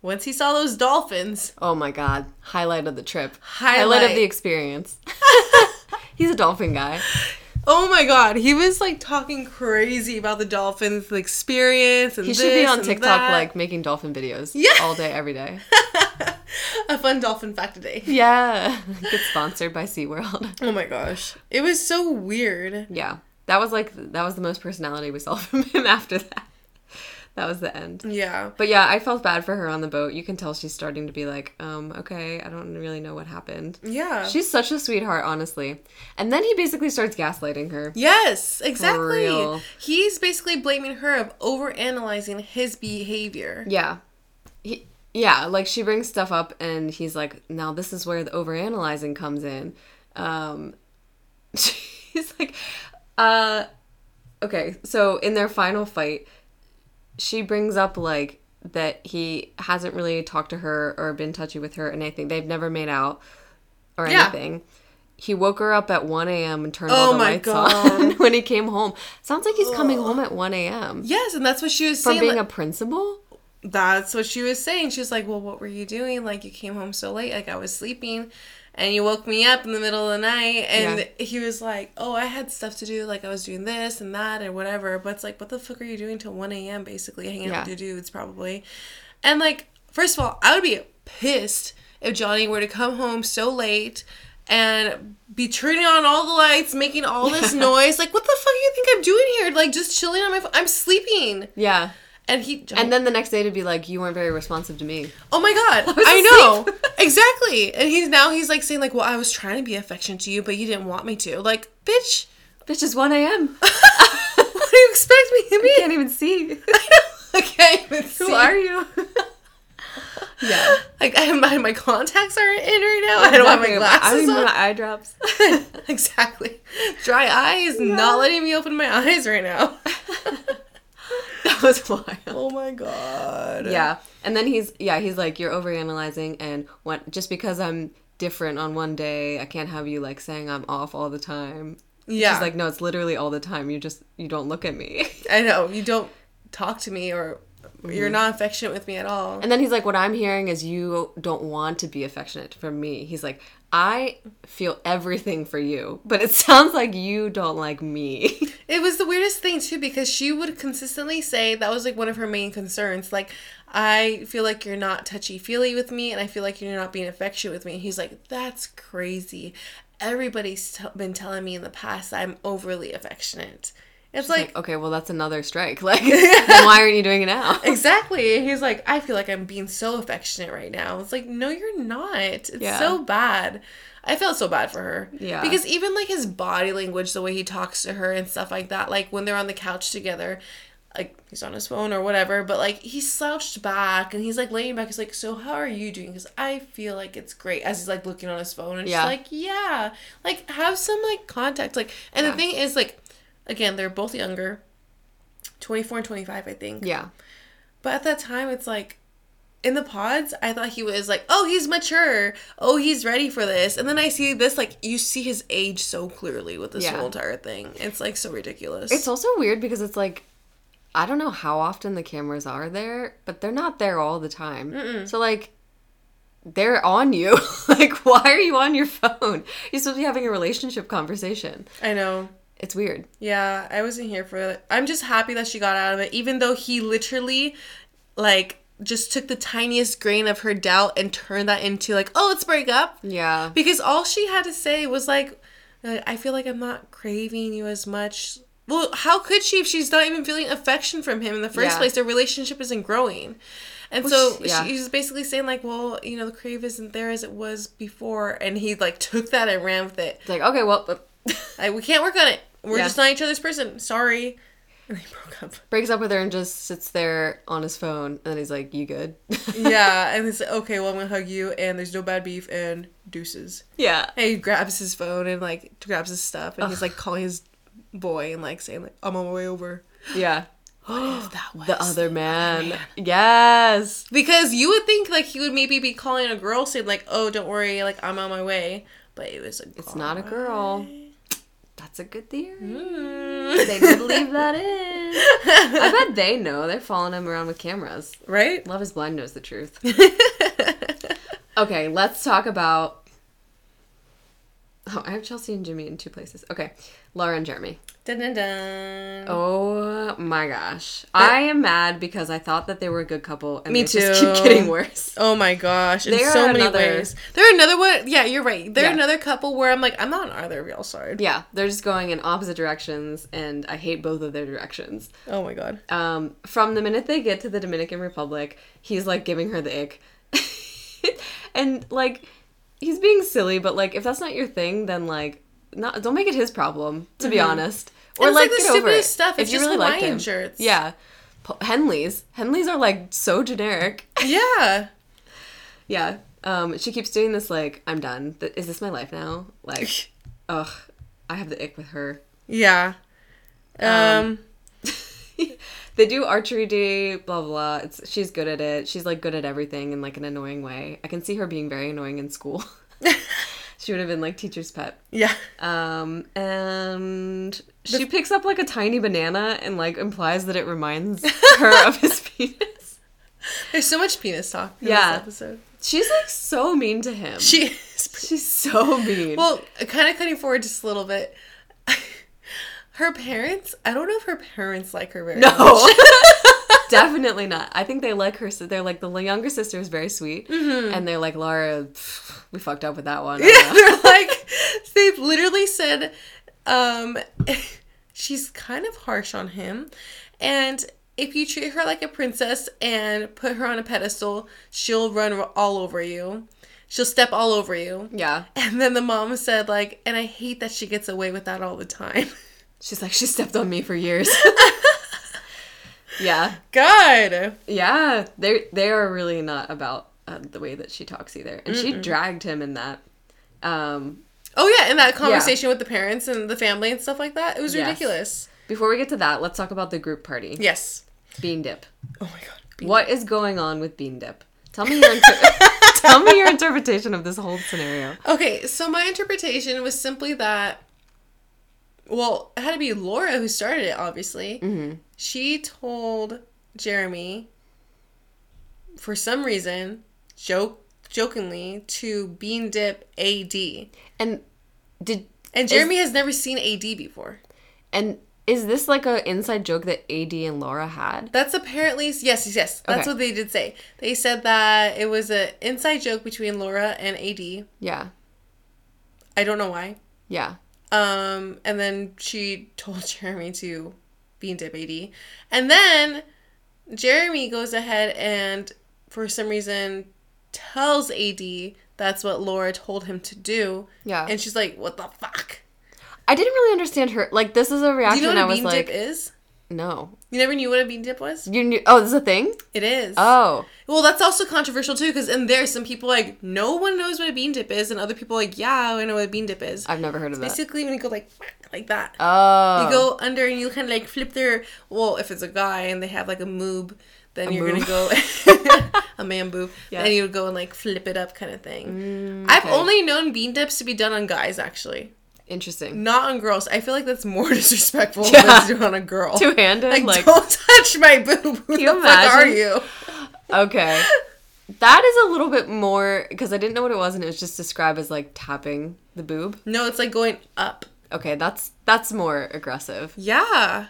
once he saw those dolphins, Oh my god. Highlight of the trip. Highlight. of the experience. He's a dolphin guy. oh my god, he was like talking crazy about the dolphins, the experience, and He should be on TikTok that. like making dolphin videos. Yeah. All day, every day. a fun dolphin fact today. Yeah. Get sponsored by SeaWorld. Oh my gosh, it was so weird. Yeah. That was like that was the most personality we saw from him after that. That was the end. Yeah, But yeah, I felt bad for her on the boat. You can tell she's starting to be like, um, okay, I don't really know what happened. yeah. She's such a sweetheart, honestly. And then he basically starts gaslighting her. yes, exactly. He's basically blaming her of overanalyzing his behavior. Yeah. Yeah, like she brings stuff up and he's like, now this is where the overanalyzing comes in. Um she's like, uh okay, so in their final fight, she brings up like that he hasn't really talked to her or been touchy with her and anything. They've never made out or Yeah. anything. He woke her up at 1 a.m. and turned Oh all the my lights God. on when he came home. Sounds like he's coming home at 1 a.m. Yes, and that's what she was From saying. From being like- a principal? That's what she was saying. She was like, "Well, what were you doing? Like, you came home so late. Like, I was sleeping, and you woke me up in the middle of the night." And he was like, "Oh, I had stuff to do. Like, I was doing this and that and whatever." But it's like, what the fuck are you doing till one a.m. Basically, hanging out with your dudes, probably. And like, first of all, I would be pissed if Johnny were to come home so late. And be turning on all the lights, making all this noise. Like, what the fuck do you think I'm doing here? Like, just chilling on my phone. I'm sleeping. Yeah. And he And then the next day to be like, you weren't very responsive to me. Oh my god, was I know exactly. And he's now he's like saying like, "Well, I was trying to be affectionate to you, but you didn't want me to." Like, bitch, Bitch, it's 1 a.m. what do you expect me to be? I Can't even see. I can't even see. Who are you? Yeah. Like I, my my contacts aren't in right now. I don't have my glasses I don't even on. have my eye drops. exactly. Dry eyes not letting me open my eyes right now. that was wild. Oh my god. Yeah. And then he's yeah, he's like, You're overanalyzing and when just because I'm different on one day, I can't have you like saying I'm off all the time. Yeah. She's like, No, it's literally all the time. You just you don't look at me. I know. You don't talk to me or Mm-hmm. you're not affectionate with me at all. And then he's like, What I'm hearing is you don't want to be affectionate from me. He's like, I feel everything for you, but it sounds like you don't like me. It was the weirdest thing too because she would consistently say that was like one of her main concerns. Like, I feel like you're not touchy feely with me, and I feel like you're not being affectionate with me. And he's like, that's crazy. Everybody's t- been telling me in the past I'm overly affectionate. It's like, like, okay, well that's another strike. Like then why aren't you doing it now? Exactly. He's like, I feel like I'm being so affectionate right now. It's like, no, you're not. It's Yeah. so bad. I felt so bad for her. Yeah. Because even like his body language, the way he talks to her and stuff like that, like when they're on the couch together, like he's on his phone or whatever, but like he's slouched back and he's like laying back. He's like, So how are you doing? Because I feel like it's great as he's like looking on his phone and Yeah. she's like, Yeah. Like have some like contact. Like, and Yeah. the thing is, like, again, they're both younger 24 and 25, I think. Yeah. But at that time, it's like in the pods, I thought he was like, oh, he's mature. Oh, he's ready for this. And then I see this, like, you see his age so clearly with this Yeah. whole entire thing. It's like so ridiculous. It's also weird because it's like I don't know how often the cameras are there, but they're not there all the time. So like they're on you. like why are you on your phone? You're supposed to be having a relationship conversation. I know. It's weird. Yeah, I wasn't here for it. I'm just happy that she got out of it, even though he literally, like, just took the tiniest grain of her doubt and turned that into, like, oh, let's break up. Yeah. Because all she had to say was like, uh, I feel like I'm not craving you as much. Well, how could she if she's not even feeling affection from him in the first Yeah. place? Their relationship isn't growing. And so yeah. she's basically saying like, well, you know, the crave isn't there as it was before, and he like took that and ran with it. It's like, okay, well, but we can't work on it. We're Yeah. just not each other's person. Sorry. And they broke up. breaks up with her and just sits there on his phone and then he's like, "You good?" yeah, and he's like, okay, well, I'm gonna hug you, and there's no bad beef, and deuces. yeah. And he grabs his phone and like grabs his stuff, and he's like calling his boy and like saying like, I'm on my way over. Yeah. if that was The other man. Yes. Because you would think like he would maybe be calling a girl saying like, "Oh, don't worry, like I'm on my way," but it was a. It's not a girl. That's a good theory. Mm. They did leave that in. I bet they know. They're following him around with cameras. right? Love is Blind knows the truth. okay, let's talk about. Oh, I have Chelsea and Jimmy in two places. Okay, Laura and Jeremy. Dun, dun, dun. Oh my gosh, I am mad because I thought that they were a good couple, and Me they just too. keep getting worse. Oh my gosh! In so many another- ways. They're another one. Yeah, you're right. They're Yeah. another couple where I'm like, I'm not on either of y'all side. Yeah, they're just going in opposite directions, and I hate both of their directions. Oh my god. um, from the minute they get to the Dominican Republic, he's like giving her the ick. and like he's being silly, but like if that's not your thing, then like not don't make it his problem, to be honest. Or it's, like, like, the get over it. stupidest stuff. It's if you just really like him. shirts. Yeah. Henleys. Henleys are like so generic. Yeah. yeah. Um, she keeps doing this like, I'm done. Th- Is this my life now? Like, ugh. I have the ick with her. Yeah. Um. they do archery day, blah blah. It's she's good at it. She's like good at everything in like an annoying way. I can see her being very annoying in school. she would have been like teacher's pet. yeah. Um, and she picks up like a tiny banana and like implies that it reminds her of his penis. There's so much penis talk in Yeah. this episode. She's like so mean to him. She is. pretty- she's so mean. Well, kind of cutting forward just a little bit. Her parents, I don't know if her parents like her very no. much. Definitely not. I think they like her. So they're like the younger sister is very sweet, and they're like Laura. pff, We fucked up with that one. Yeah, they're like they've literally said um she's kind of harsh on him and if you treat her like a princess and put her on a pedestal she'll run all over you she'll step all over you yeah. and then the mom said like and i hate that she gets away with that all the time She's like, she stepped on me for years. yeah. god Yeah. They they are really not about uh, the way that she talks either, and she dragged him in that. Um, Oh yeah, in that conversation with the parents and the family and stuff like that, it was Yes. ridiculous. before we get to that, let's talk about the group party. Yes. Bean dip. Oh my god. What is going on with bean dip? Tell me your inter- tell me your interpretation of this whole scenario. Okay, so my interpretation was simply that. Well, it had to be Laura who started it. Obviously, Mm-hmm. she told Jeremy, for some reason, joke jokingly to bean dip AD, And did and Jeremy has never seen AD before. and is this like a inside joke that AD and Laura had? That's apparently yes, yes, yes. That's Okay. what they did say. They said that it was an inside joke between Laura and AD. Yeah. I don't know why. Yeah. Um, and then she told Jeremy to bean dip AD. And then Jeremy goes ahead and, for some reason, tells AD that's what Laura told him to do. Yeah. And she's like, what the fuck? I didn't really understand her. Like this is a Do reaction you know I what a was bean like, dip is? No. You never knew what a bean dip was? You knew? Oh, this is a thing. It is. Oh, Well, that's also controversial too, because in there, some people like, no one knows what a bean dip is, and other people like, yeah, I know what a bean dip is. I've never heard of that. Basically, when you go like, like that. Oh, You go under and you kind of like flip their. Well, if it's a guy and they have like a moob, then A you're moob. gonna go a man boob. Yeah. Then you would go and like flip it up, kind of thing. Mm, I've only known bean dips to be done on guys, actually, interesting. not on girls. I feel like that's more disrespectful Yeah. than to do on a girl. Two handed, like, like, don't touch my boob. Who you the fuck are you? okay. That is a little bit more because I didn't know what it was, and it was just described as like tapping the boob. No, it's like going up. Okay, that's that's more aggressive. Yeah.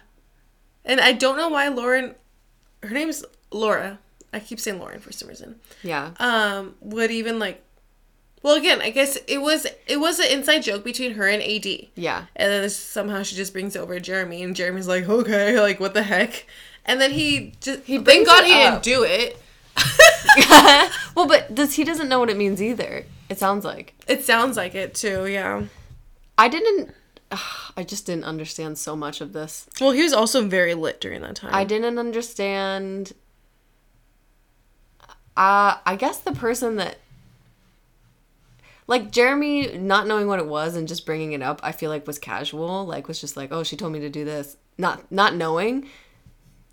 And I don't know why Lauren, her name's Laura. I keep saying Lauren for some reason. Yeah, um would even like well again i guess it was it was an inside joke between her and ad yeah, and then somehow she just brings over jeremy and jeremy's like okay like what the heck and then he just he thank god he didn't do it well, but does he doesn't know what it means either? It sounds like it sounds like it too yeah I didn't. I just didn't understand so much of this. well he was also very lit during that time I didn't understand. Uh, I guess the person that, like Jeremy, not knowing what it was and just bringing it up, I feel like was casual. Like was just like, oh, she told me to do this, not not knowing.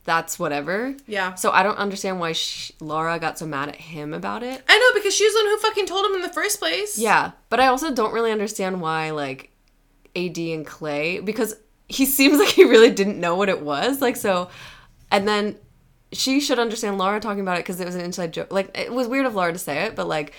That's whatever. yeah So I don't understand why sh Laura got so mad at him about it. i know because she was the one who fucking told him in the first place Yeah, but I also don't really understand why like AD and Clay because he seems like he really didn't know what it was. Like so, and then she should understand Laura talking about it because it was an inside joke. Like it was weird of Laura to say it, but like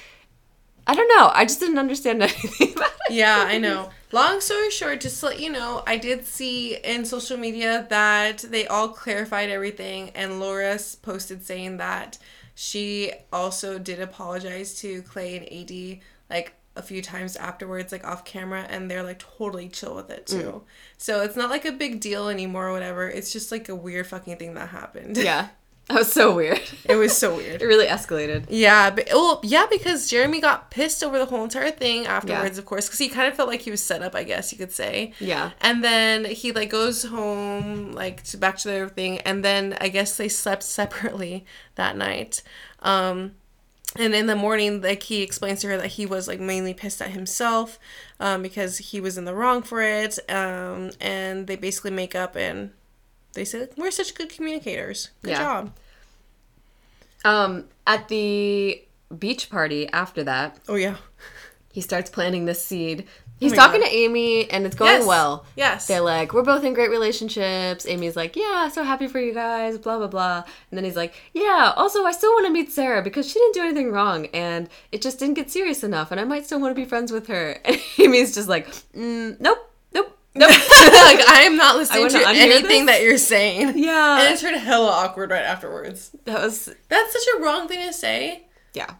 I don't know. I just didn't understand anything about it. Yeah, I know. Long story short, just to let you know, I did see in social media that they all clarified everything, and Laura posted saying that she also did apologize to Clay and AD like a few times afterwards, like off camera, and they're like totally chill with it too. Mm. So it's not like a big deal anymore or whatever. It's just like a weird fucking thing that happened. Yeah, that was so weird. it was so weird. It really escalated. Yeah, but well, yeah, because Jeremy got pissed over the whole entire thing afterwards, of course, because he kind of felt like he was set up, I guess you could say. Yeah. And then he like goes home, like to back to their thing, and then I guess they slept separately that night. Um, and in the morning, like he explains to her that he was like mainly pissed at himself, um, because he was in the wrong for it. Um, and they basically make up and they said we're such good communicators. Good Yeah. job. Um, at the beach party after that, Oh yeah. he starts planting this seed. He's my talking God. to Amy, and it's going Yes. well. Yes. They're like, we're both in great relationships. Amy's like, yeah, so happy for you guys, blah, blah, blah. And then he's like, yeah, also, I still want to meet Sarah because she didn't do anything wrong and it just didn't get serious enough and I might still want to be friends with her. And Amy's just like, mm, nope, nope. like I am not listening wanna anything this. that you're saying. Yeah. And it turned hella awkward right afterwards. that was, That's such a wrong thing to say. yeah.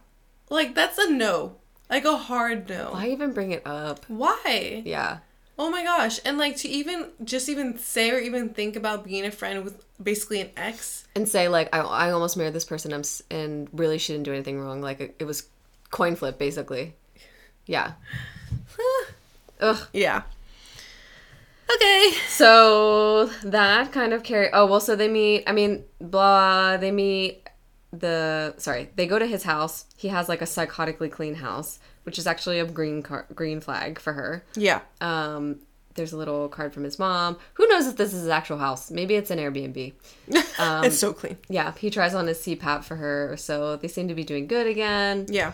Like that's a no. Like a hard no. Why even bring it up? Why? Yeah. Oh my gosh. And like to even just even say or even think about being a friend with basically an ex. And say, like, I, I almost married this person I'm, s- and really she didn't do anything wrong. Like, it, it was coin flip, basically. Yeah. Ugh. Yeah. Okay. So that kind of carry. Oh well, so they meet. I mean, blah. They meet the sorry, they go to his house. He has like a psychotically clean house, which is actually a green car, green flag for her. Yeah. Um, there's a little card from his mom. Who knows if this is his actual house? Maybe it's an Airbnb. Um, it's so clean. Yeah, he tries on his CPAP for her, so they seem to be doing good again. Yeah.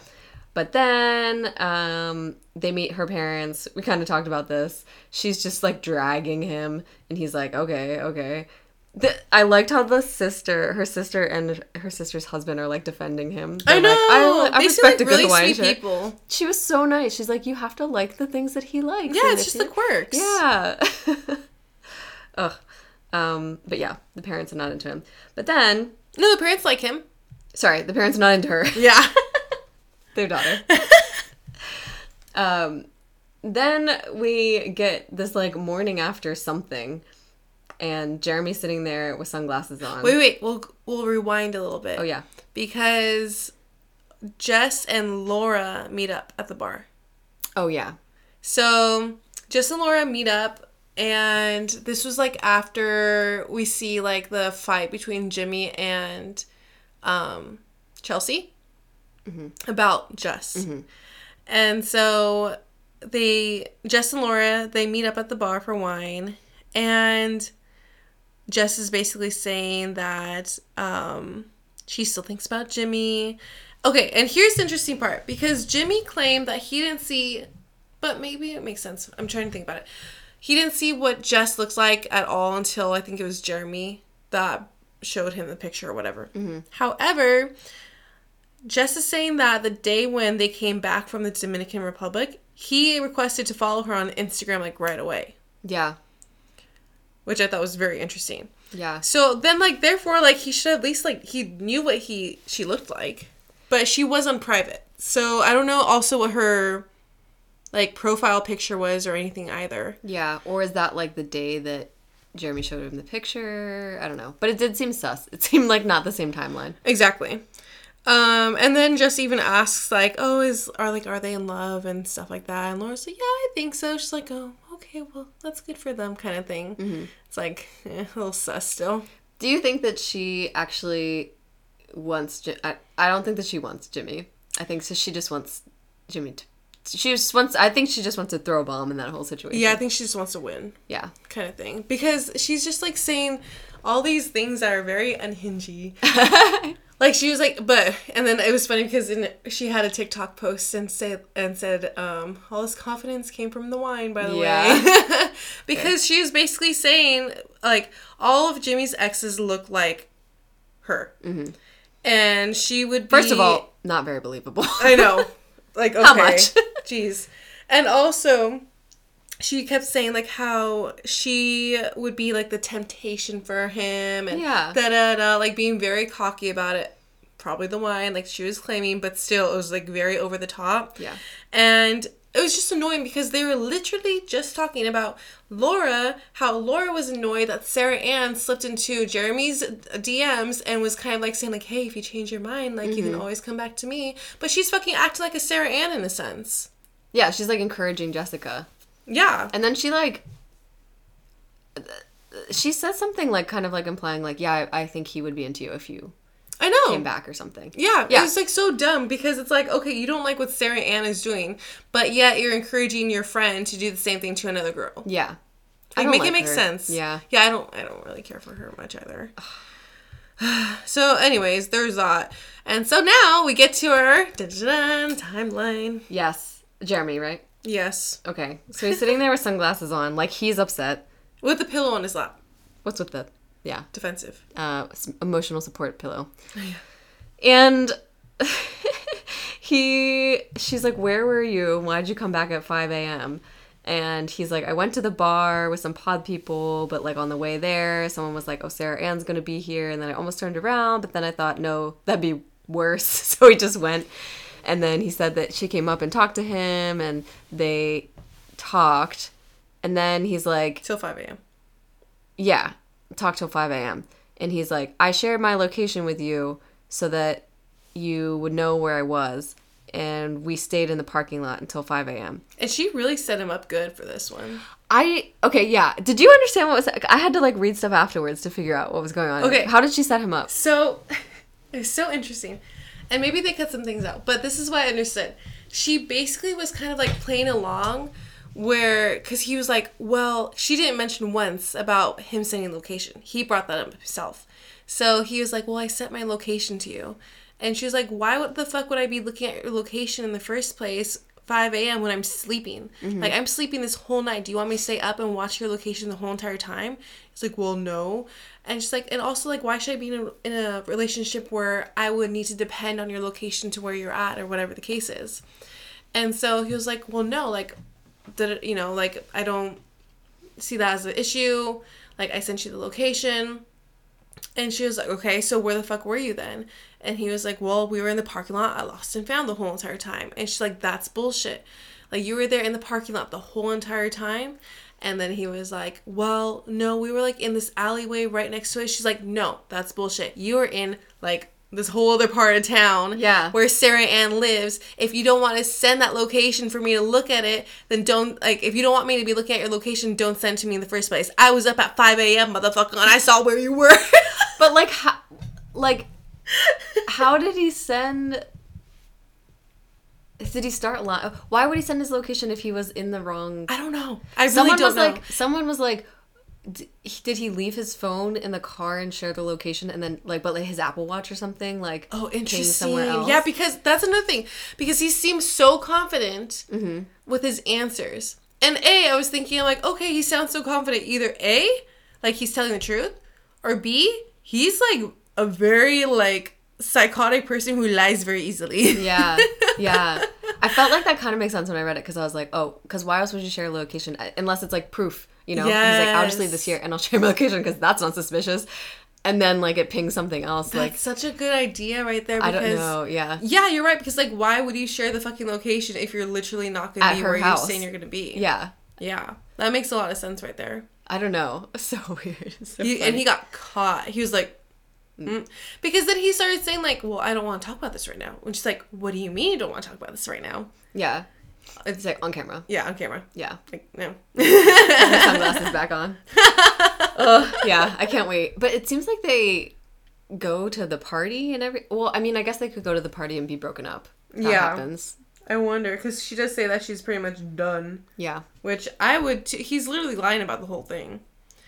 But then um, they meet her parents. We kind of talked about this. She's just like dragging him, and he's like, okay, okay. The, I liked how the sister, her sister, and her sister's husband are like defending him. I They're know. Like, I, I they seem respect like a good really Hawaiian sweet chick." people. She was so nice. She's like, you have to like the things that he likes. Yeah, it's just the quirks. Yeah. Ugh. Um, but yeah, the parents are not into him. But then, No, the parents like him. sorry, the parents are not into her. Yeah. Their daughter. um, then we get this like morning after something, and Jeremy's sitting there with sunglasses on. wait, wait. We'll we'll rewind a little bit. Oh yeah. Because Jess and Laura meet up at the bar. Oh yeah. So Jess and Laura meet up, and this was like after we see like the fight between Jimmy and um, Chelsea Mm-hmm. about Jess. Mm-hmm. And so they Jess and Laura they meet up at the bar for wine, and Jess is basically saying that um, she still thinks about Jimmy. Okay, and here's the interesting part because Jimmy claimed that he didn't see, but maybe it makes sense. I'm trying to think about it. He didn't see what Jess looks like at all until I think it was Jeremy that showed him the picture or whatever. Mm-hmm. However, Jess is saying that the day when they came back from the Dominican Republic, he requested to follow her on Instagram like right away, Yeah. which I thought was very interesting. Yeah. So then, like, therefore, like, he should at least like he knew what he she looked like, but she was on private. So I don't know also what her like profile picture was or anything either. Yeah. Or is that like the day that Jeremy showed him the picture? I don't know. But it did seem sus. It seemed like not the same timeline. Exactly. Um, and then Jess even asks like, "Oh, is are like are they in love and stuff like that?" And Laura's like, "Yeah, I think so." She's like, "Oh, okay, well, that's good for them," kind of thing. It's like eh, a little sus still. Do you think that she actually wants? Ji- I, I don't think that she wants Jimmy. I think so. She just wants Jimmy to. She just wants. I think she just wants to throw a bomb in that whole situation. Yeah, I think she just wants to win. Yeah. kind of thing because she's just like saying all these things that are very unhingy. like she was like, but and then it was funny because in, she had a TikTok post and said and said, um, all this confidence came from the wine, by the way, because she was basically saying like all of Jimmy's exes look like her, and she would be, First of all, not very believable. I know. Like okay. How much? Jeez. And also she kept saying like how she would be like the temptation for him and Yeah. da da da like being very cocky about it. Probably the wine, like she was claiming, but still it was like very over the top. Yeah. And it was just annoying because they were literally just talking about Laura, how Laura was annoyed that Sarah Ann slipped into Jeremy's DMs and was kind of like saying like, "Hey, if you change your mind, like you can mm-hmm. always come back to me." But she's fucking acting like a Sarah Ann in a sense. yeah, she's like encouraging Jessica, Yeah. and then she like. She said something like kind of like implying like, yeah, I, I think he would be into you if you I know. came back or something. Yeah, Yeah. it's like so dumb because it's like, okay, you don't like what Sarah Ann is doing, but yet you're encouraging your friend to do the same thing to another girl. Yeah. I Like, don't make like it make her. sense. Yeah. Yeah, I don't I don't really care for her much either. so anyways, there's that. And so now we get to our timeline. Yes. Jeremy, right? Yes. Okay. So he's sitting there with sunglasses on, like he's upset. With the pillow on his lap. What's with the yeah, Defensive. uh emotional support pillow. yeah. And he she's like, "Where were you? Why'd you come back at 5 a.m.?" And he's like, "I went to the bar with some pod people, but like on the way there, someone was like, "Oh, Sarah Ann's gonna be here," and then I almost turned around, but then I thought, no, that'd be worse, so he just went. And then he said that she came up and talked to him, and they talked, and then he's like, Till 5 a.m. yeah, talk till 5 a.m. And he's like, I shared my location with you so that you would know where I was. And we stayed in the parking lot until 5 a.m. And she really set him up good for this one. I, okay, yeah. Did you understand what was, I had to like read stuff afterwards to figure out what was going on. Okay. How did she set him up? So It's so interesting. And maybe they cut some things out, but this is what I understood. She basically was kind of like playing along where because he was like well she didn't mention once about him sending location. He brought that up himself. So he was like well i sent my location to you. And she was like why would the fuck would i be looking at your location in the first place 5 a.m when i'm sleeping? Mm-hmm. Like i'm sleeping this whole night. Do you want me to stay up and watch your location the whole entire time? It's like well no and she's like and also like why should i be in a, in a relationship where i would need to depend on your location to where you're at or whatever the case is and so he was like well no like did it, you know, like I don't see that as an issue. Like I sent you the location. And she was like, okay, so where the fuck were you then? And he was like, well, we were in the parking lot. I lost and found the whole entire time. And she's like, that's bullshit. Like you were there in the parking lot the whole entire time. And then he was like, well, no, we were like in this alleyway right next to it. She's like, no, that's bullshit. You were in like this whole other part of town Yeah. where Sarah Ann lives. If you don't want to send that location for me to look at it, then don't like if you don't want me to be looking at your location, don't send to me in the first place. I was up at 5 a.m. motherfucker and I saw where you were. But like, how, like, how did he send? Did he start lying? Why would he send his location if he was in the wrong? I don't know. I really someone don't was know. like, someone was like, d- did he leave his phone in the car and share the location and then like, but like his Apple Watch or something like? Oh, interesting. somewhere else? Yeah, because that's another thing. Because he seems so confident Mm-hmm. with his answers. And A, I was thinking, I'm like, okay, he sounds so confident. Either A, like he's telling the truth, or B, he's like a very like psychotic person who lies very easily. Yeah, yeah. I felt like that kind of makes sense when I read it because I was like, oh, because why else would you share a location Uh, unless it's like proof? You know, he's like, I'll just leave this here and I'll share my location because that's not suspicious. And then like it pings something else. That's like such a good idea right there. I Because, don't know. Yeah, Yeah, you're right. Because like, why would you share the fucking location if you're literally not At to be where house. you're saying you're going to be? yeah. yeah, that makes a lot of sense right there. I don't know. So weird. So He, and he got caught. He was like, mm. because then he started saying like, "Well, I don't want to talk about this right now." And she's like, "What do you mean you don't want to talk about this right now?" yeah. It's like on camera. Yeah, on camera. Yeah. Like, no. Sunglasses back on. Yeah, I can't wait. But it seems like they go to the party and every. Well, I mean, I guess they could go to the party and be broken up. That Yeah. happens. I wonder because she does say that she's pretty much done, Yeah. which I would. T- he's literally lying about the whole thing.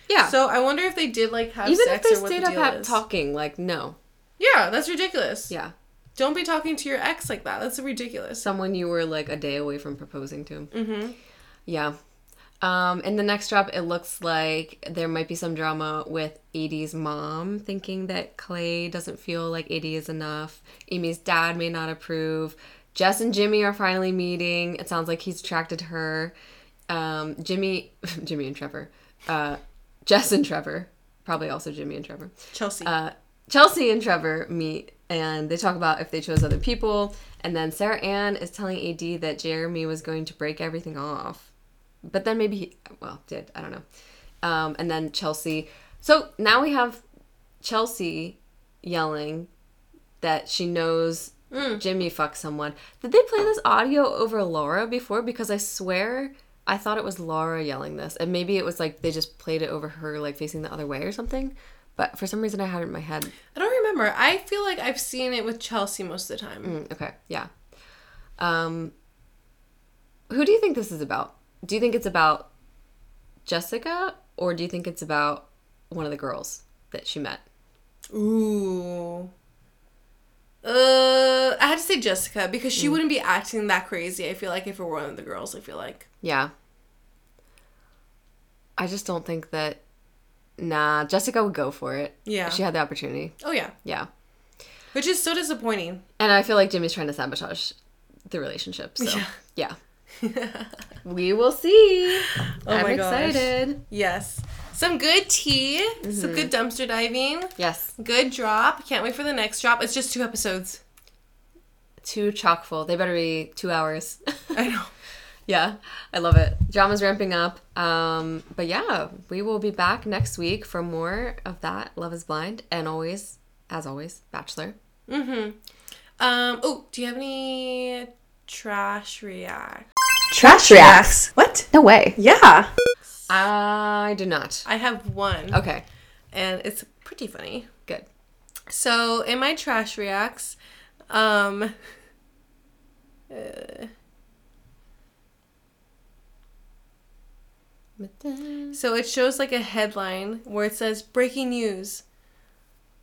Yeah. So I wonder if they did like have sex or what. Even if they stayed the up is. talking, like no. Yeah, that's ridiculous. Yeah. Don't be talking to your ex like that. That's ridiculous. Someone you were like a day away from proposing to. Mm-hmm. Yeah. Um, in the next drop, it looks like there might be some drama with AD's mom thinking that Clay doesn't feel like Edie is enough. Amy's dad may not approve. Jess and Jimmy are finally meeting. It sounds like he's attracted to her. Um, Jimmy, Jimmy and Trevor. Uh, Jess and Trevor. Probably also Jimmy and Trevor. Chelsea. Uh, Chelsea and Trevor meet and they talk about if they chose other people. And then Sarah Ann is telling AD that Jeremy was going to break everything off. But then maybe he, well, did. I don't know. Um, and then Chelsea. So now we have Chelsea yelling that she knows Jimmy fucked someone. Did they play this audio over Laura before? Because I swear I thought it was Laura yelling this. And maybe it was like they just played it over her, like facing the other way or something. But for some reason, I had it in my head. I don't remember. I feel like I've seen it with Chelsea most of the time. Mm, okay, yeah. Um, who do you think this is about? Do you think it's about Jessica, or do you think it's about one of the girls that she met? Ooh. Uh, I had to say Jessica because she wouldn't be acting that crazy. I feel like if it were one of the girls, I feel like. Yeah. I just don't think that. Nah, Jessica would go for it. Yeah. If she had the opportunity. Oh yeah, Yeah. which is so disappointing. And I feel like Jimmy's trying to sabotage the relationship. So, yeah. we will see. I'm my gosh. excited. Yes, some good tea, some good dumpster diving, Yes. good drop. Can't wait for the next drop. It's just two episodes. Too chock full. They better be two hours. I know. yeah, I love it. Drama's ramping up. Um, but yeah, we will be back next week for more of that. Love is Blind. And always, as always, Bachelor. Mm-hmm. Um. Oh, do you have any trash react? Trash reacts. What? No way. Yeah. I do not. I have one. Okay, And it's pretty funny. good. So in my trash reacts, um, uh, so it shows like a headline where it says "Breaking News: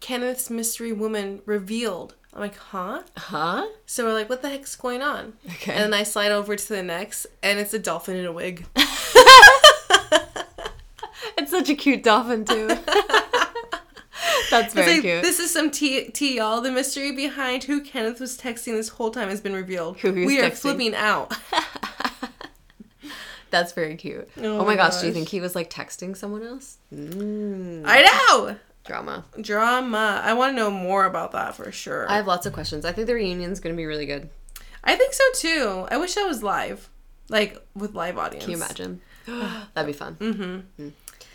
Kenneth's mystery woman revealed." I'm like, huh? Huh? So we're like, what the heck's going on? Okay. And then I slide over to the next, and it's a dolphin in a wig. It's such a cute dolphin too. That's very like, cute. this is some tea, tea, y'all. The mystery behind who Kenneth was texting this whole time has been revealed. Who he was we are texting. flipping out. That's very cute. Oh Oh, my my gosh, do you think he was like texting someone else? Mm, I know. drama. Drama. I want to know more about that for sure. I have lots of questions. I think the reunion's gonna be really good. I think so too. I wish I was live, like with live audience. Can you imagine? That'd be fun.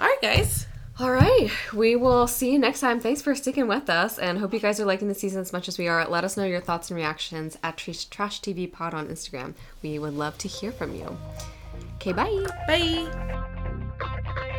All right, guys. All right. We will see you next time. Thanks for sticking with us and hope you guys are liking the season as much as we are. Let us know your thoughts and reactions at Trash Trash TV Pod on Instagram. We would love to hear from you. Okay, bye. Bye.